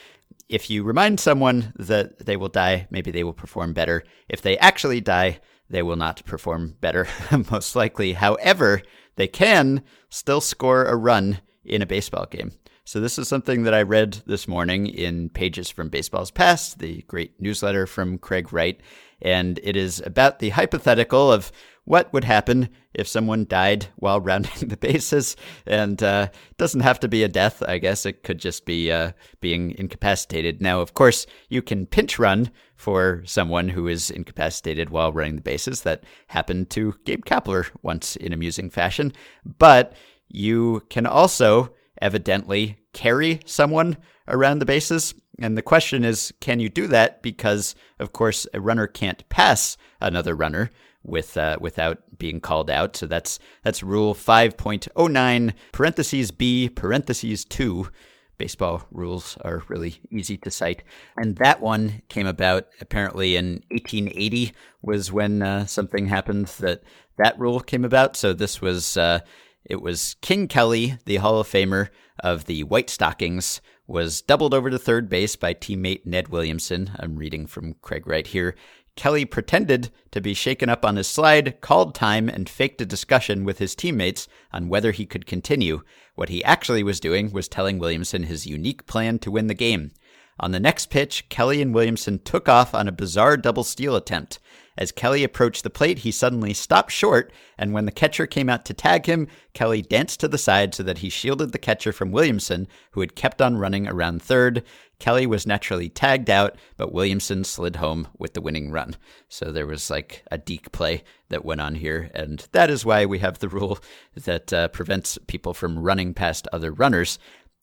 if you remind someone that they will die, maybe they will perform better. If they actually die, they will not perform better, *laughs* most likely. However, they can still score a run in a baseball game. So, this is something that I read this morning in Pages from Baseball's Past, the great newsletter from Craig Wright. And it is about the hypothetical of what would happen if someone died while *laughs* rounding the bases. And uh, doesn't have to be a death, I guess. It could just be uh, being incapacitated. Now, of course, you can pinch run for someone who is incapacitated while running the bases. That happened to Gabe Kapler once in amusing fashion. But you can also evidently carry someone around the bases. And the question is, can you do that? Because, of course, a runner can't pass another runner with uh, without being called out. So that's that's Rule 5.09 parentheses B parentheses two. Baseball rules are really easy to cite, and that one came about apparently in 1880 was when uh, something happened that that rule came about. So this was uh, it was King Kelly, the Hall of Famer of the White Stockings, was doubled over to third base by teammate Ned Williamson. I'm reading from Craig right here. Kelly pretended to be shaken up on his slide, called time, and faked a discussion with his teammates on whether he could continue. What he actually was doing was telling Williamson his unique plan to win the game. On the next pitch, Kelly and Williamson took off on a bizarre double steal attempt. As Kelly approached the plate, he suddenly stopped short, and when the catcher came out to tag him, Kelly danced to the side so that he shielded the catcher from Williamson, who had kept on running around third. Kelly was naturally tagged out, but Williamson slid home with the winning run. So there was like a deke play that went on here, and that is why we have the rule that uh, prevents people from running past other runners.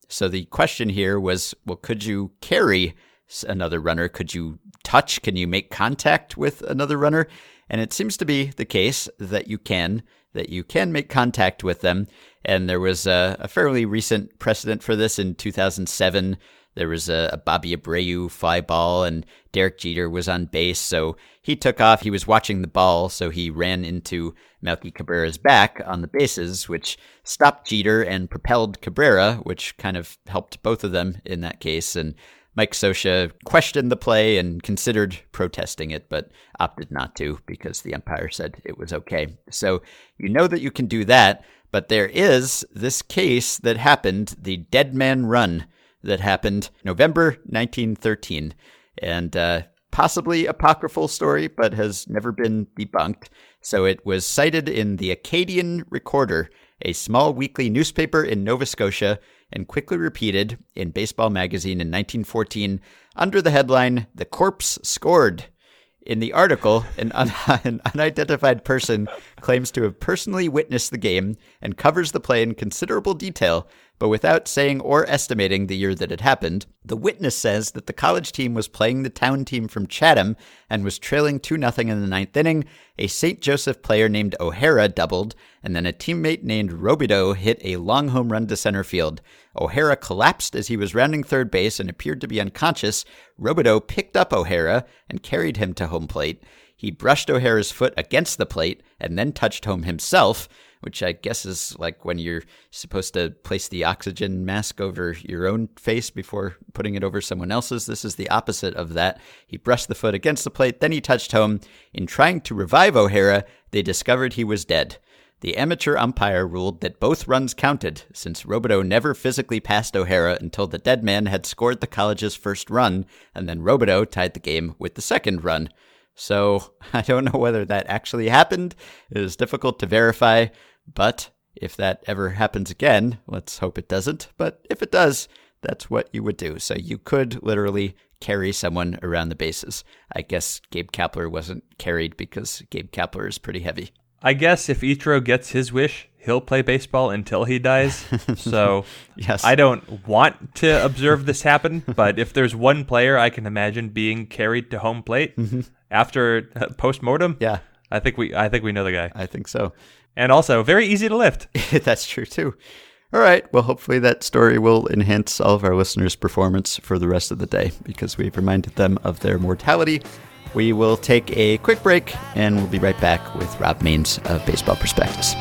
So the question here was, well, could you carry another runner? Could you touch? Can you make contact with another runner? And it seems to be the case that you can, that you can make contact with them. And there was a, a fairly recent precedent for this in 2007. There was a, a Bobby Abreu fly ball, and Derek Jeter was on base. So he took off. He was watching the ball, so he ran into Melky Cabrera's back on the bases, which stopped Jeter and propelled Cabrera, which kind of helped both of them in that case. And Mike Scioscia questioned the play and considered protesting it, but opted not to because the umpire said it was okay. So you know that you can do that, but there is this case that happened, the Dead Man Run that happened November 1913. And uh, possibly apocryphal story, but has never been debunked. So it was cited in the Acadian Recorder, a small weekly newspaper in Nova Scotia, and quickly repeated in Baseball Magazine in 1914 under the headline, The Corpse Scored. In the article, an, un- *laughs* an, unidentified person claims to have personally witnessed the game and covers the play in considerable detail, but without saying or estimating the year that it happened. The witness says that the college team was playing the town team from Chatham and was trailing 2 0 in the ninth inning. A St. Joseph player named O'Hara doubled, and then a teammate named Robideau hit a long home run to center field. O'Hara collapsed as he was rounding third base and appeared to be unconscious. Robideau picked up O'Hara and carried him to home plate. He brushed O'Hara's foot against the plate and then touched home himself, which I guess is like when you're supposed to place the oxygen mask over your own face before putting it over someone else's. This is the opposite of that. He brushed the foot against the plate, then he touched home. In trying to revive O'Hara, they discovered he was dead. The amateur umpire ruled that both runs counted, since Robideau never physically passed O'Hara until the dead man had scored the college's first run, and then Robideau tied the game with the second run. So *laughs* I don't know whether that actually happened. It is difficult to verify, but if that ever happens again, let's hope it doesn't. But if it does, that's what you would do. So you could literally carry someone around the bases. I guess Gabe Kapler wasn't carried because Gabe Kapler is pretty heavy. I guess if Ichiro gets his wish, he'll play baseball until he dies. *laughs* So Yes. I don't want to observe this happen, but if there's one player I can imagine being carried to home plate *laughs* mm-hmm. After uh, post mortem, Yeah, I think we I think we know the guy. I think so. And also very easy to lift. *laughs* That's true too. All right. Well, hopefully that story will enhance all of our listeners' performance for the rest of the day because we've reminded them of their mortality. We will take a quick break and we'll be right back with Rob Mains of Baseball Prospectus.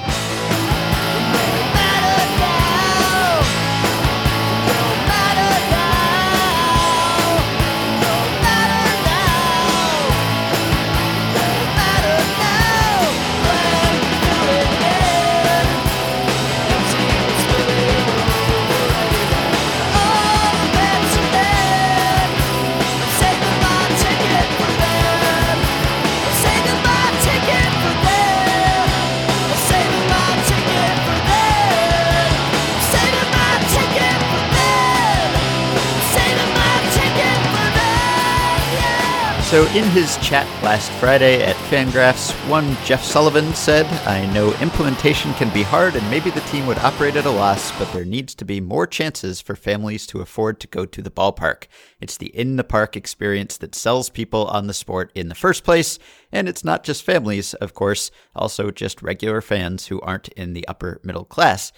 So, in his chat last Friday at Fangraphs, one Jeff Sullivan said, I know implementation can be hard and maybe the team would operate at a loss, but there needs to be more chances for families to afford to go to the ballpark. It's the in the park experience that sells people on the sport in the first place, and it's not just families, of course, also just regular fans who aren't in the upper middle class.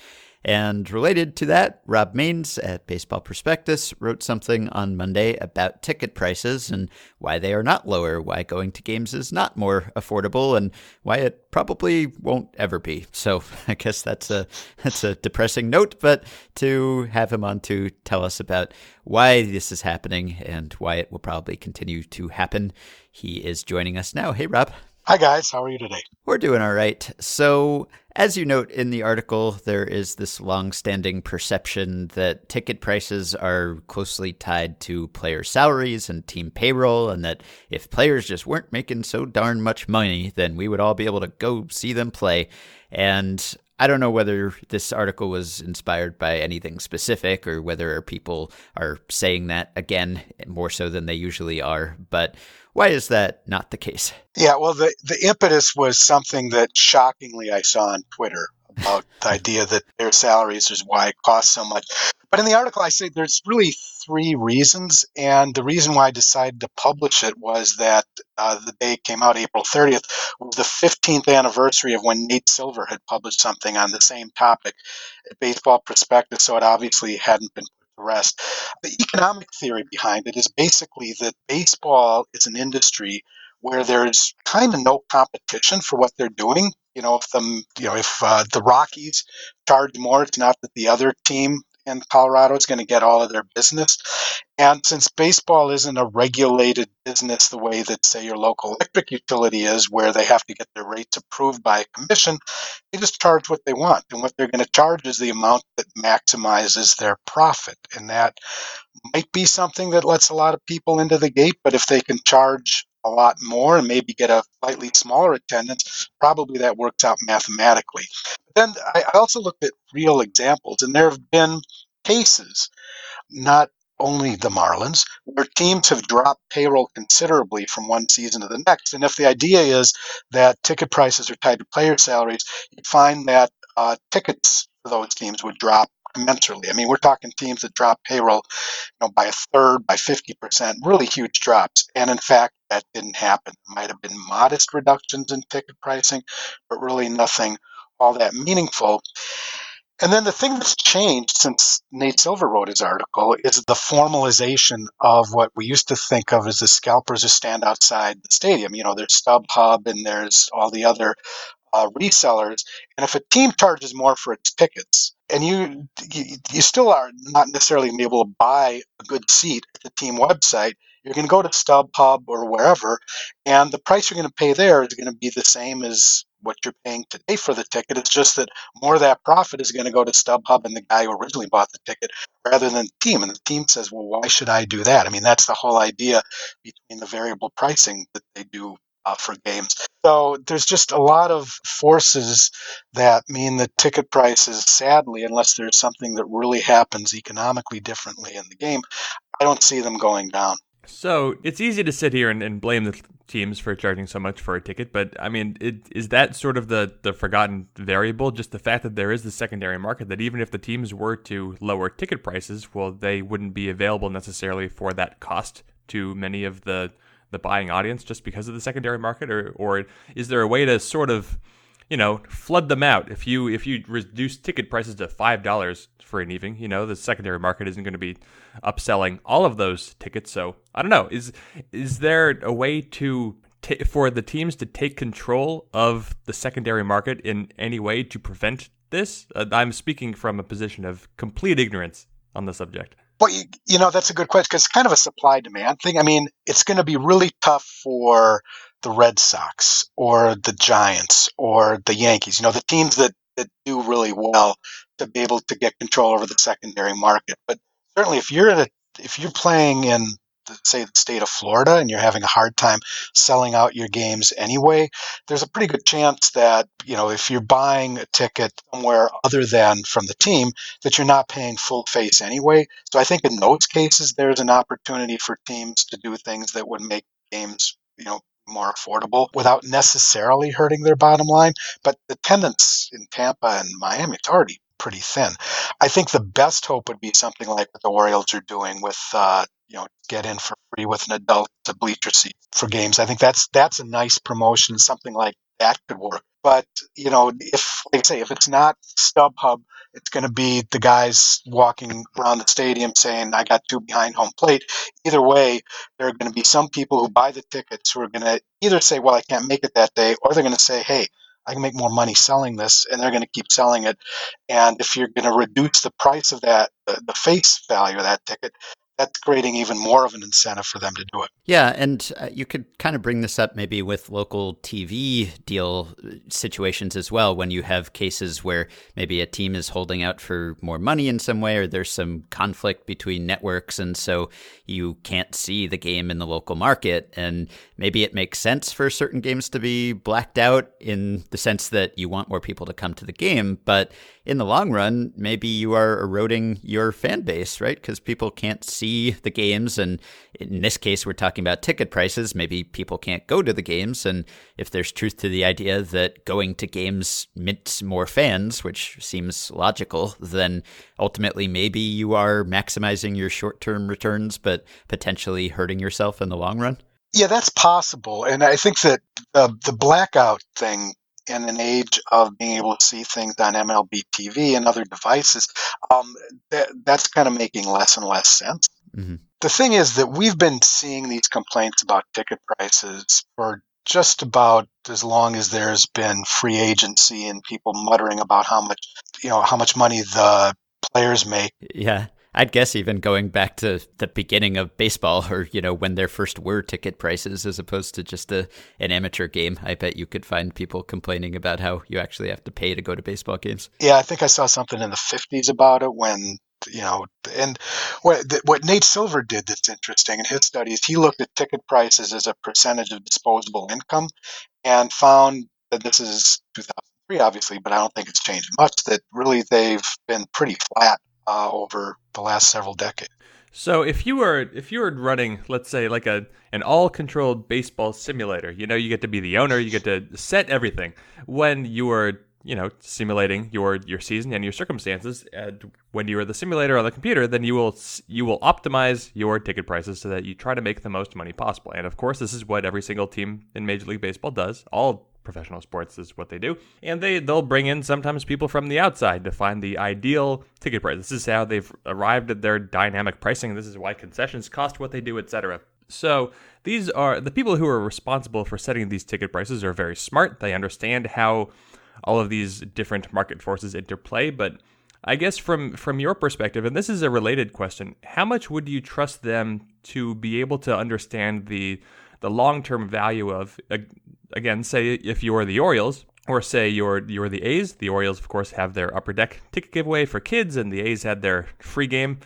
And related to that, Rob Mains at Baseball Prospectus wrote something on Monday about ticket prices and why they are not lower, why going to games is not more affordable, and why it probably won't ever be. So *laughs* I guess that's a that's a depressing note, but to have him on to tell us about why this is happening and why it will probably continue to happen, he is joining us now. Hey Rob. Hi guys, how are you today? We're doing all right. So, as you note in the article, there is this long-standing perception that ticket prices are closely tied to player salaries and team payroll, and that if players just weren't making so darn much money, then we would all be able to go see them play. And I don't know whether this article was inspired by anything specific or whether people are saying that again more so than they usually are, but why is that not the case? Yeah, well, the, the impetus was something that shockingly I saw on Twitter about the *laughs* idea that their salaries is why it costs so much. But in the article, I say there's really three reasons. And the reason why I decided to publish it was that uh, the day came out, April 30th, was the 15th anniversary of when Nate Silver had published something on the same topic Baseball Prospectus. So it obviously hadn't been the rest. The economic theory behind it is basically that baseball is an industry where there's kind of no competition for what they're doing. You know, if the you know if uh, the Rockies charge more, it's not that the other team in Colorado is going to get all of their business. And since baseball isn't a regulated business the way that, say, your local *laughs* electric utility is, where they have to get their rates approved by a commission, they just charge what they want. And what they're going to charge is the amount that maximizes their profit. And that might be something that lets a lot of people into the gate, but if they can charge a lot more and maybe get a slightly smaller attendance, probably that works out mathematically. But then I also looked at real examples, and there have been cases, not only the Marlins, where teams have dropped payroll considerably from one season to the next. And if the idea is that ticket prices are tied to player salaries, you'd find that uh, tickets for those teams would drop commensurately. I mean, we're talking teams that drop payroll, you know, by a third, by 50%, really huge drops. And in fact, that didn't happen. Might have been modest reductions in ticket pricing, but really nothing all that meaningful. And then the thing that's changed since Nate Silver wrote his article is the formalization of what we used to think of as the scalpers who stand outside the stadium. You know, there's StubHub and there's all the other uh, resellers. And if a team charges more for its tickets, and you, you you still are not necessarily able to buy a good seat at the team website, you're going to go to StubHub or wherever, and the price you're going to pay there is going to be the same as what you're paying today for the ticket. It's just that more of that profit is going to go to StubHub and the guy who originally bought the ticket rather than the team. And the team says, well, why should I do that? I mean, that's the whole idea between the variable pricing that they do uh, for games. So there's just a lot of forces that mean that ticket prices, sadly, unless there's something that really happens economically differently in the game, I don't see them going down. So it's easy to sit here and, and, blame the teams for charging so much for a ticket, but I mean, it, is that sort of the, the forgotten variable? Just the fact that there is the secondary market, that even if the teams were to lower ticket prices, well, they wouldn't be available necessarily for that cost to many of the the buying audience just because of the secondary market, or or is there a way to sort of you know flood them out? If you if you reduce ticket prices to five dollars for an evening you know the secondary market isn't going to be upselling all of those tickets. So i don't know. Is is there a way to t- for the teams to take control of the secondary market in any way to prevent this? Uh, i'm speaking from a position of complete ignorance on the subject well, you, you know, that's a good question because it's kind of a supply demand thing. I mean, it's going to be really tough for the Red Sox or the Giants or the Yankees, you know, the teams that, that do really well to be able to get control over the secondary market. But certainly if you're a, if you're playing in say the state of Florida and you're having a hard time selling out your games anyway, there's a pretty good chance that, you know, if you're buying a ticket somewhere other than from the team, that you're not paying full face anyway. So I think in those cases there's an opportunity for teams to do things that would make games, you know, more affordable without necessarily hurting their bottom line. But the attendance in Tampa and Miami, it's already pretty thin. I think the best hope would be something like what the Orioles are doing with, uh, you know, get in for free with an adult to bleacher seat for games. I think that's that's a nice promotion. Something like that could work. But you know, if like I say, if it's not StubHub, it's going to be the guys walking around the stadium saying, "I got two behind home plate." Either way, there are going to be some people who buy the tickets who are going to either say, "Well, I can't make it that day," or they're going to say, "Hey." I can make more money selling this, and they're going to keep selling it. And if you're going to reduce the price of that, the, the face value of that ticket, that's creating even more of an incentive for them to do it. Yeah, and uh, you could kind of bring this up maybe with local TV deal uh, situations as well when you have cases where maybe a team is holding out for more money in some way or there's some conflict between networks and so you can't see the game in the local market and maybe it makes sense for certain games to be blacked out in the sense that you want more people to come to the game, but in the long run, maybe you are eroding your fan base, right? Because people can't see the games. And in this case, we're talking about ticket prices. Maybe people can't go to the games. And if there's truth to the idea that going to games mints more fans, which seems logical, then ultimately maybe you are maximizing your short term returns, but potentially hurting yourself in the long run. Yeah, that's possible. And I think that uh, the blackout thing in an age of being able to see things on MLB TV and other devices, um, that, that's kind of making less and less sense. Mm-hmm. The thing is that we've been seeing these complaints about ticket prices for just about as long as there's been free agency and people muttering about how much you know how much money the players make. Yeah. I'd guess even going back to the beginning of baseball or, you know, when there first were ticket prices as opposed to just a, an amateur game, I bet you could find people complaining about how you actually have to pay to go to baseball games. Yeah, I think I saw something in the 50s about it when you know, and what what Nate Silver did that's interesting in his studies, he looked at ticket prices as a percentage of disposable income, and found that this is 2003, obviously, but I don't think it's changed much. That really they've been pretty flat uh, over the last several decades. So if you were if you were running, let's say like a an all controlled baseball simulator, you know, you get to be the owner, you get to set everything. When you were you know simulating your your season and your circumstances and when you are the simulator on the computer then you will you will optimize your ticket prices so that you try to make the most money possible. And of course this is what every single team in major league baseball does. All professional sports is what they do. And they they'll bring in sometimes people from the outside to find the ideal ticket price. This is how they've arrived at their dynamic pricing. This is why concessions cost what they do etc so these are the people who are responsible for setting these ticket prices are very smart. They understand how all of these different market forces interplay. But I guess from from your perspective, and this is a related question, how much would you trust them to be able to understand the the long term value of again, say if you are the Orioles, or say you're you're the A's. The Orioles, of course, have their upper deck ticket giveaway for kids, and the A's had their free game,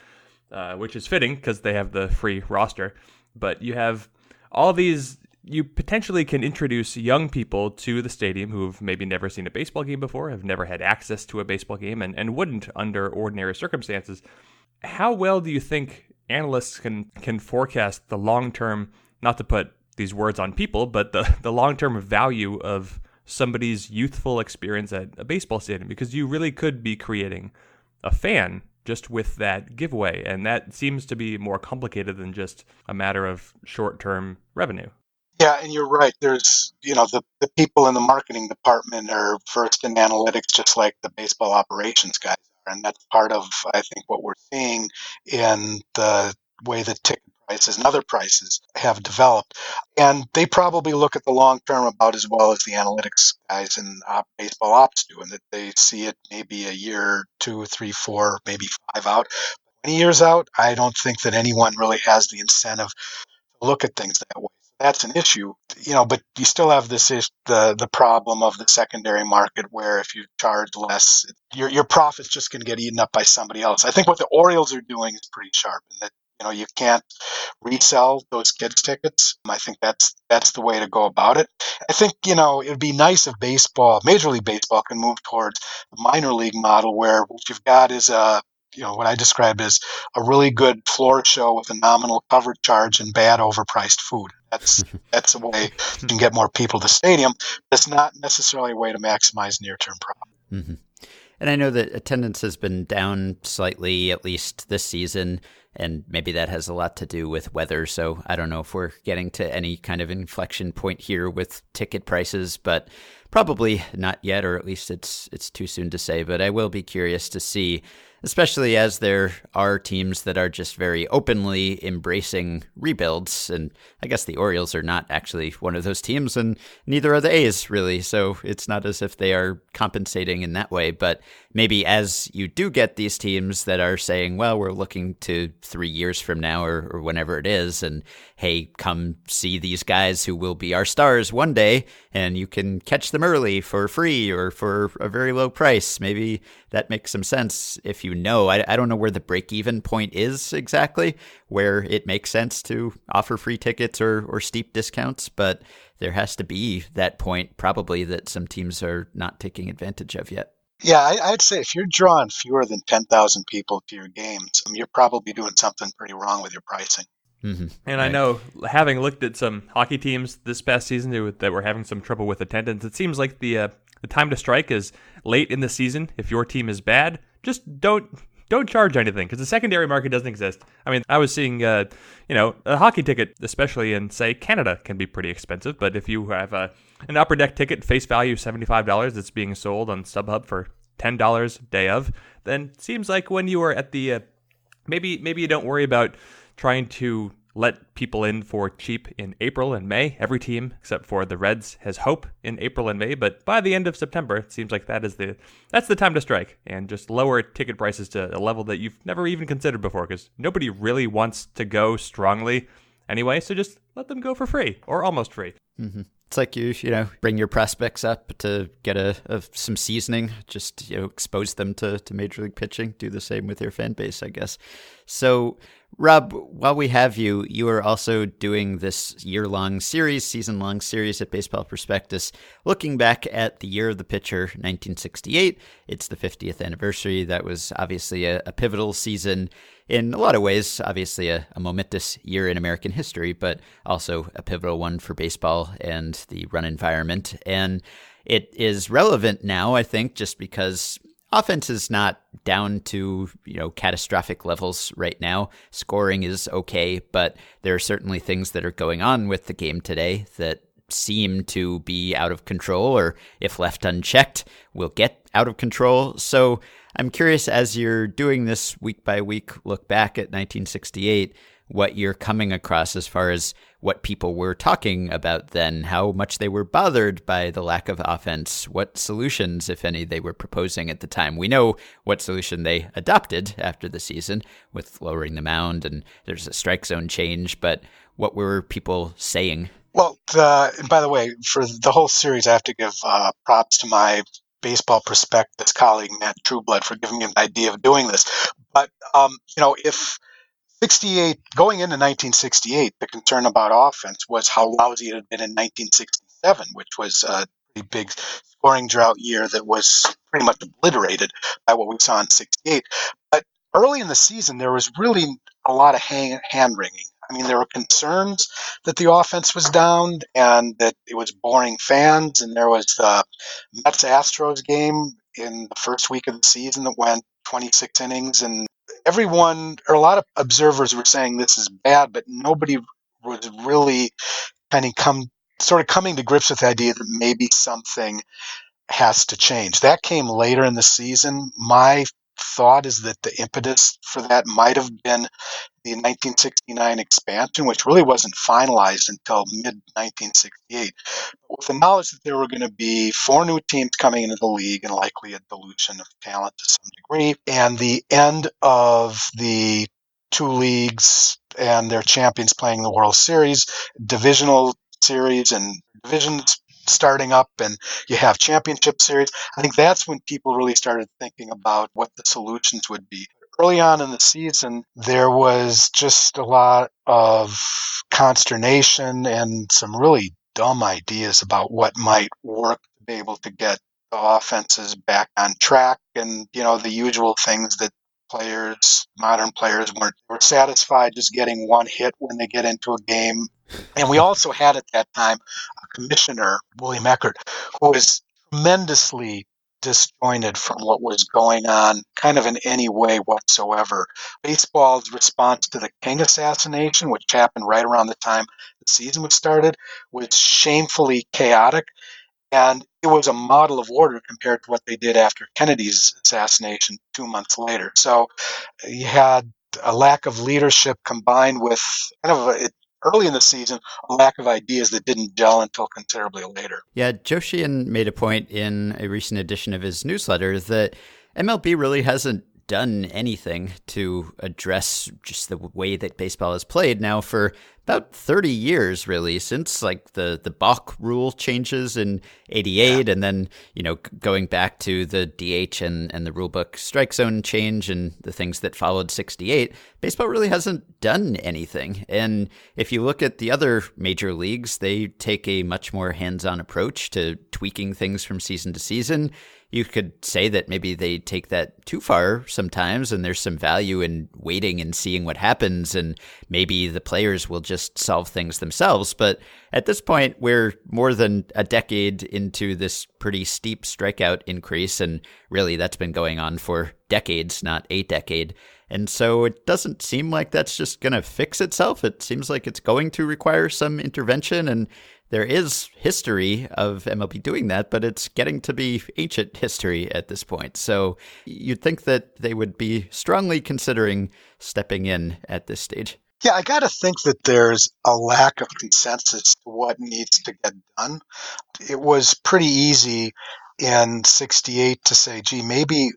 uh, which is fitting because they have the free roster. But you have all these you potentially can introduce young people to the stadium who've maybe never seen a baseball game before, have never had access to a baseball game, and, and wouldn't under ordinary circumstances. How well do you think analysts can can forecast the long term, not to put these words on people, but the, the long term value of somebody's youthful experience at a baseball stadium? Because you really could be creating a fan just with that giveaway. And that seems to be more complicated than just a matter of short term revenue. Yeah, and you're right. There's, you know, the, the people in the marketing department are versed in analytics just like the baseball operations guys are. And that's part of, I think, what we're seeing in the way that ticket prices and other prices have developed. And they probably look at the long term about as well as the analytics guys and op, baseball ops do, and that they see it maybe a year, two, three, four, maybe five out. 20 years out, I don't think that anyone really has the incentive to look at things that way that's an issue, you know. But you still have this is the the problem of the secondary market, where if you charge less, your your profit's just to get eaten up by somebody else. I think what the Orioles are doing is pretty sharp, in that you know you can't resell those kids tickets. I think that's that's the way to go about it. I think you know it would be nice if baseball, Major League Baseball, can move towards the minor league model, where what you've got is a you know what I described as a really good floor show with a nominal cover charge and bad overpriced food. That's *laughs* that's a way you can get more people to the stadium. But it's not necessarily a way to maximize near term profit. Mm-hmm. And I know that attendance has been down slightly, at least this season, and maybe that has a lot to do with weather. So I don't know if we're getting to any kind of inflection point here with ticket prices, but probably not yet, or at least it's it's too soon to say. But I will be curious to see especially as there are teams that are just very openly embracing rebuilds. And I guess the Orioles are not actually one of those teams, and neither are the A's, really. So it's not as if they are compensating in that way. But maybe as you do get these teams that are saying, well, we're looking to three years from now or, or whenever it is, and hey, come see these guys who will be our stars one day, and you can catch them early for free or for a very low price. Maybe that makes some sense if you know. I, I don't know where the break even point is exactly, where it makes sense to offer free tickets or, or steep discounts, but there has to be that point probably that some teams are not taking advantage of yet. Yeah, I, would say if you're drawing fewer than 10,000 people to your games, I mean, you're probably doing something pretty wrong with your pricing. Mm-hmm. And right. I know, having looked at some hockey teams this past season that were having some trouble with attendance, it seems like the uh, the time to strike is late in the season. If your team is bad, just don't don't charge anything because the secondary market doesn't exist. I mean, I was seeing, uh, you know, a hockey ticket, especially in say Canada, can be pretty expensive. But if you have a an upper deck ticket, face value seventy five dollars, that's being sold on StubHub for ten dollars day of, then seems like when you are at the uh, maybe maybe you don't worry about trying to let people in for cheap in April and May. Every team except for the Reds has hope in April and May, but by the end of September, it seems like that is the that's the time to strike and just lower ticket prices to a level that you've never even considered before because nobody really wants to go strongly anyway, so just let them go for free or almost free. Mm-hmm. It's like you, you know, bring your prospects up to get a, a, some seasoning, just you know, expose them to, to major league pitching. Do the same with your fan base, I guess. So, Rob, while we have you, you are also doing this year long series, season long series at Baseball Prospectus, looking back at the year of the pitcher, 1968. It's the 50th anniversary. That was obviously a, a pivotal season in a lot of ways, obviously a, a, momentous year in American history, but also a pivotal one for baseball and the run environment. And it is relevant now, I think, just because offense is not down to you know catastrophic levels right now. Scoring is okay, but there are certainly things that are going on with the game today that seem to be out of control, or if left unchecked, will get out of control. So I'm curious as you're doing this week by week look back at 1968, what you're coming across as far as what people were talking about then, how much they were bothered by the lack of offense, what solutions, if any, they were proposing at the time. We know what solution they adopted after the season with lowering the mound and there's a strike zone change, but what were people saying? Well, the, by the way, for the whole series, I have to give uh, props to my baseball prospectus colleague Matt Trueblood for giving me the idea of doing this. But um, you know, if 68 going into 1968, the concern about offense was how lousy it had been in 1967, which was a pretty big scoring drought year that was pretty much obliterated by what we saw in 68. But early in the season, there was really a lot of hand wringing. I mean, there were concerns that the offense was down and that it was boring fans. And there was the Mets Astros game in the first week of the season that went 26 innings. And everyone, or a lot of observers were saying this is bad, but nobody was really kind of come, sort of coming to grips with the idea that maybe something has to change. That came later in the season. My thought is that the impetus for that might have been the 1969 expansion, which really wasn't finalized until mid 1968. With the knowledge that there were going to be four new teams coming into the league and likely a dilution of talent to some degree, and the end of the two leagues and their champions playing the World Series, divisional series and divisions starting up and you have championship series. I think that's when people really started thinking about what the solutions would be. Early on in the season, there was just a lot of consternation and some really dumb ideas about what might work to be able to get the offenses back on track and, you know, the usual things that players, modern players, weren't were satisfied just getting one hit when they get into a game. And we also had at that time a commissioner, William Eckert, who was tremendously disjointed from what was going on, kind of in any way whatsoever. Baseball's response to the King assassination, which happened right around the time the season was started, was shamefully chaotic. And it was a model of order compared to what they did after Kennedy's assassination two months later. So you had a lack of leadership combined with kind of a, early in the season a lack of ideas that didn't gel until considerably later. Yeah, Joe Sheehan made a point in a recent edition of his newsletter that MLB really hasn't done anything to address just the way that baseball is played now for about 30 years really since like the the balk rule changes in 88 yeah. and then you know going back to the DH and and the rulebook strike zone change and the things that followed 68 baseball really hasn't done anything and if you look at the other major leagues they take a much more hands-on approach to tweaking things from season to season you could say that maybe they take that too far sometimes and there's some value in waiting and seeing what happens and maybe the players will just solve things themselves but at this point we're more than a decade into this pretty steep strikeout increase and really that's been going on for decades not a decade and so it doesn't seem like that's just going to fix itself. It seems like it's going to require some intervention. And there is history of MLB doing that, but it's getting to be ancient history at this point. So you'd think that they would be strongly considering stepping in at this stage. Yeah, I got to think that there's a lack of consensus to what needs to get done. It was pretty easy in 68 to say, gee, maybe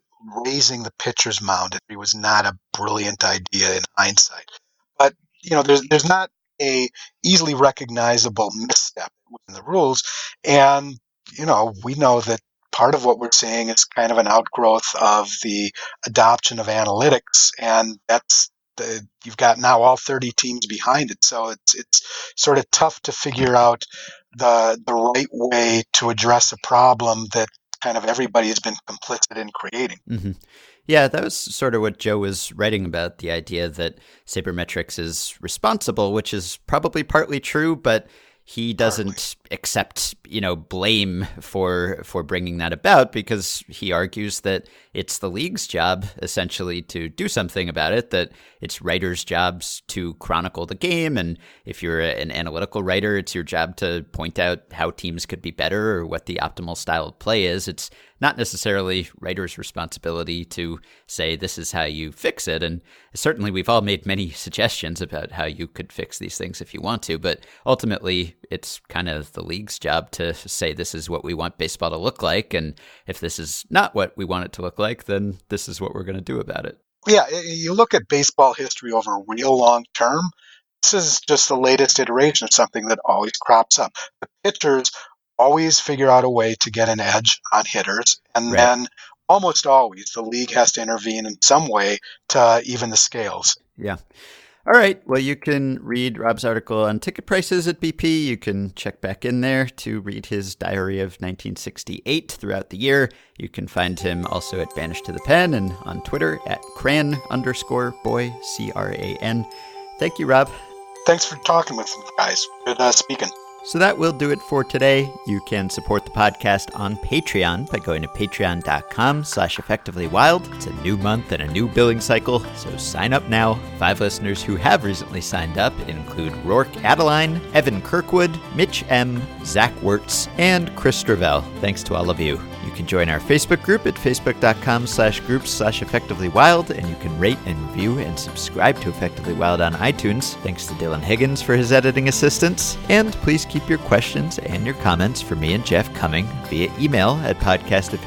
raising the pitcher's mound it was not a brilliant idea in hindsight. But, you know, there's, there's not a easily recognizable misstep within the rules. And, you know, we know that part of what we're seeing is kind of an outgrowth of the adoption of analytics. And that's the, you've got now all 30 teams behind it. So it's it's sort of tough to figure out the the right way to address a problem that kind of everybody has been complicit in creating. Mm-hmm. Yeah, that was sort of what Joe was writing about the idea that sabermetrics is responsible, which is probably partly true, but he doesn't accept you know blame for for bringing that about because he argues that it's the league's job essentially to do something about it that it's writers jobs to chronicle the game and if you're an analytical writer it's your job to point out how teams could be better or what the optimal style of play is. It's not necessarily writers responsibility to say this is how you fix it and certainly we've all made many *laughs* suggestions about how you could fix these things if you want to but ultimately it's kind of the league's job to say this is what we want baseball to look like. And if this is not what we want it to look like, then this is what we're going to do about it. Yeah, you look at baseball history over a real long term. This is just the latest iteration of something that always crops up. The pitchers always figure out a way to get an edge on hitters, and right. then almost always the league has to intervene in some way to even the scales. Yeah. All right. Well, you can read Rob's article on ticket prices at BP. You can check back in there to read his diary of 1968 throughout the year. You can find him also at Banished to the Pen and on Twitter at Cran underscore boy, C R A N. Thank you, Rob. Thanks for talking with me, guys. Good uh, speaking. So that will do it for today. You can support the podcast on Patreon by going to patreon.com slash effectivelywild. It's a new month and a new billing cycle, so sign up now. Five listeners who have recently signed up include Rourke Adeline, Evan Kirkwood, Mitch M., Zach Wertz, and Chris Stravell. Thanks to all of you. You can join our Facebook group at facebook.com slash groups slash effectivelywild, and you can rate and review and subscribe to Effectively Wild on iTunes. Thanks to Dylan Higgins for his editing assistance. And please keep your questions and your comments for me and Jeff coming via email at podcast at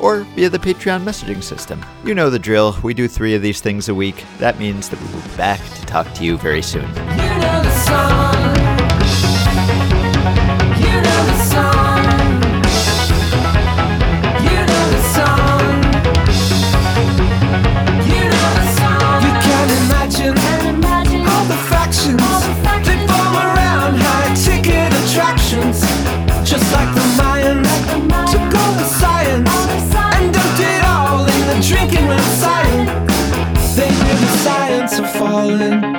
or via the Patreon messaging system. You know the drill. We do three of these things a week. That means that we will be back to talk to you very soon. You know falling.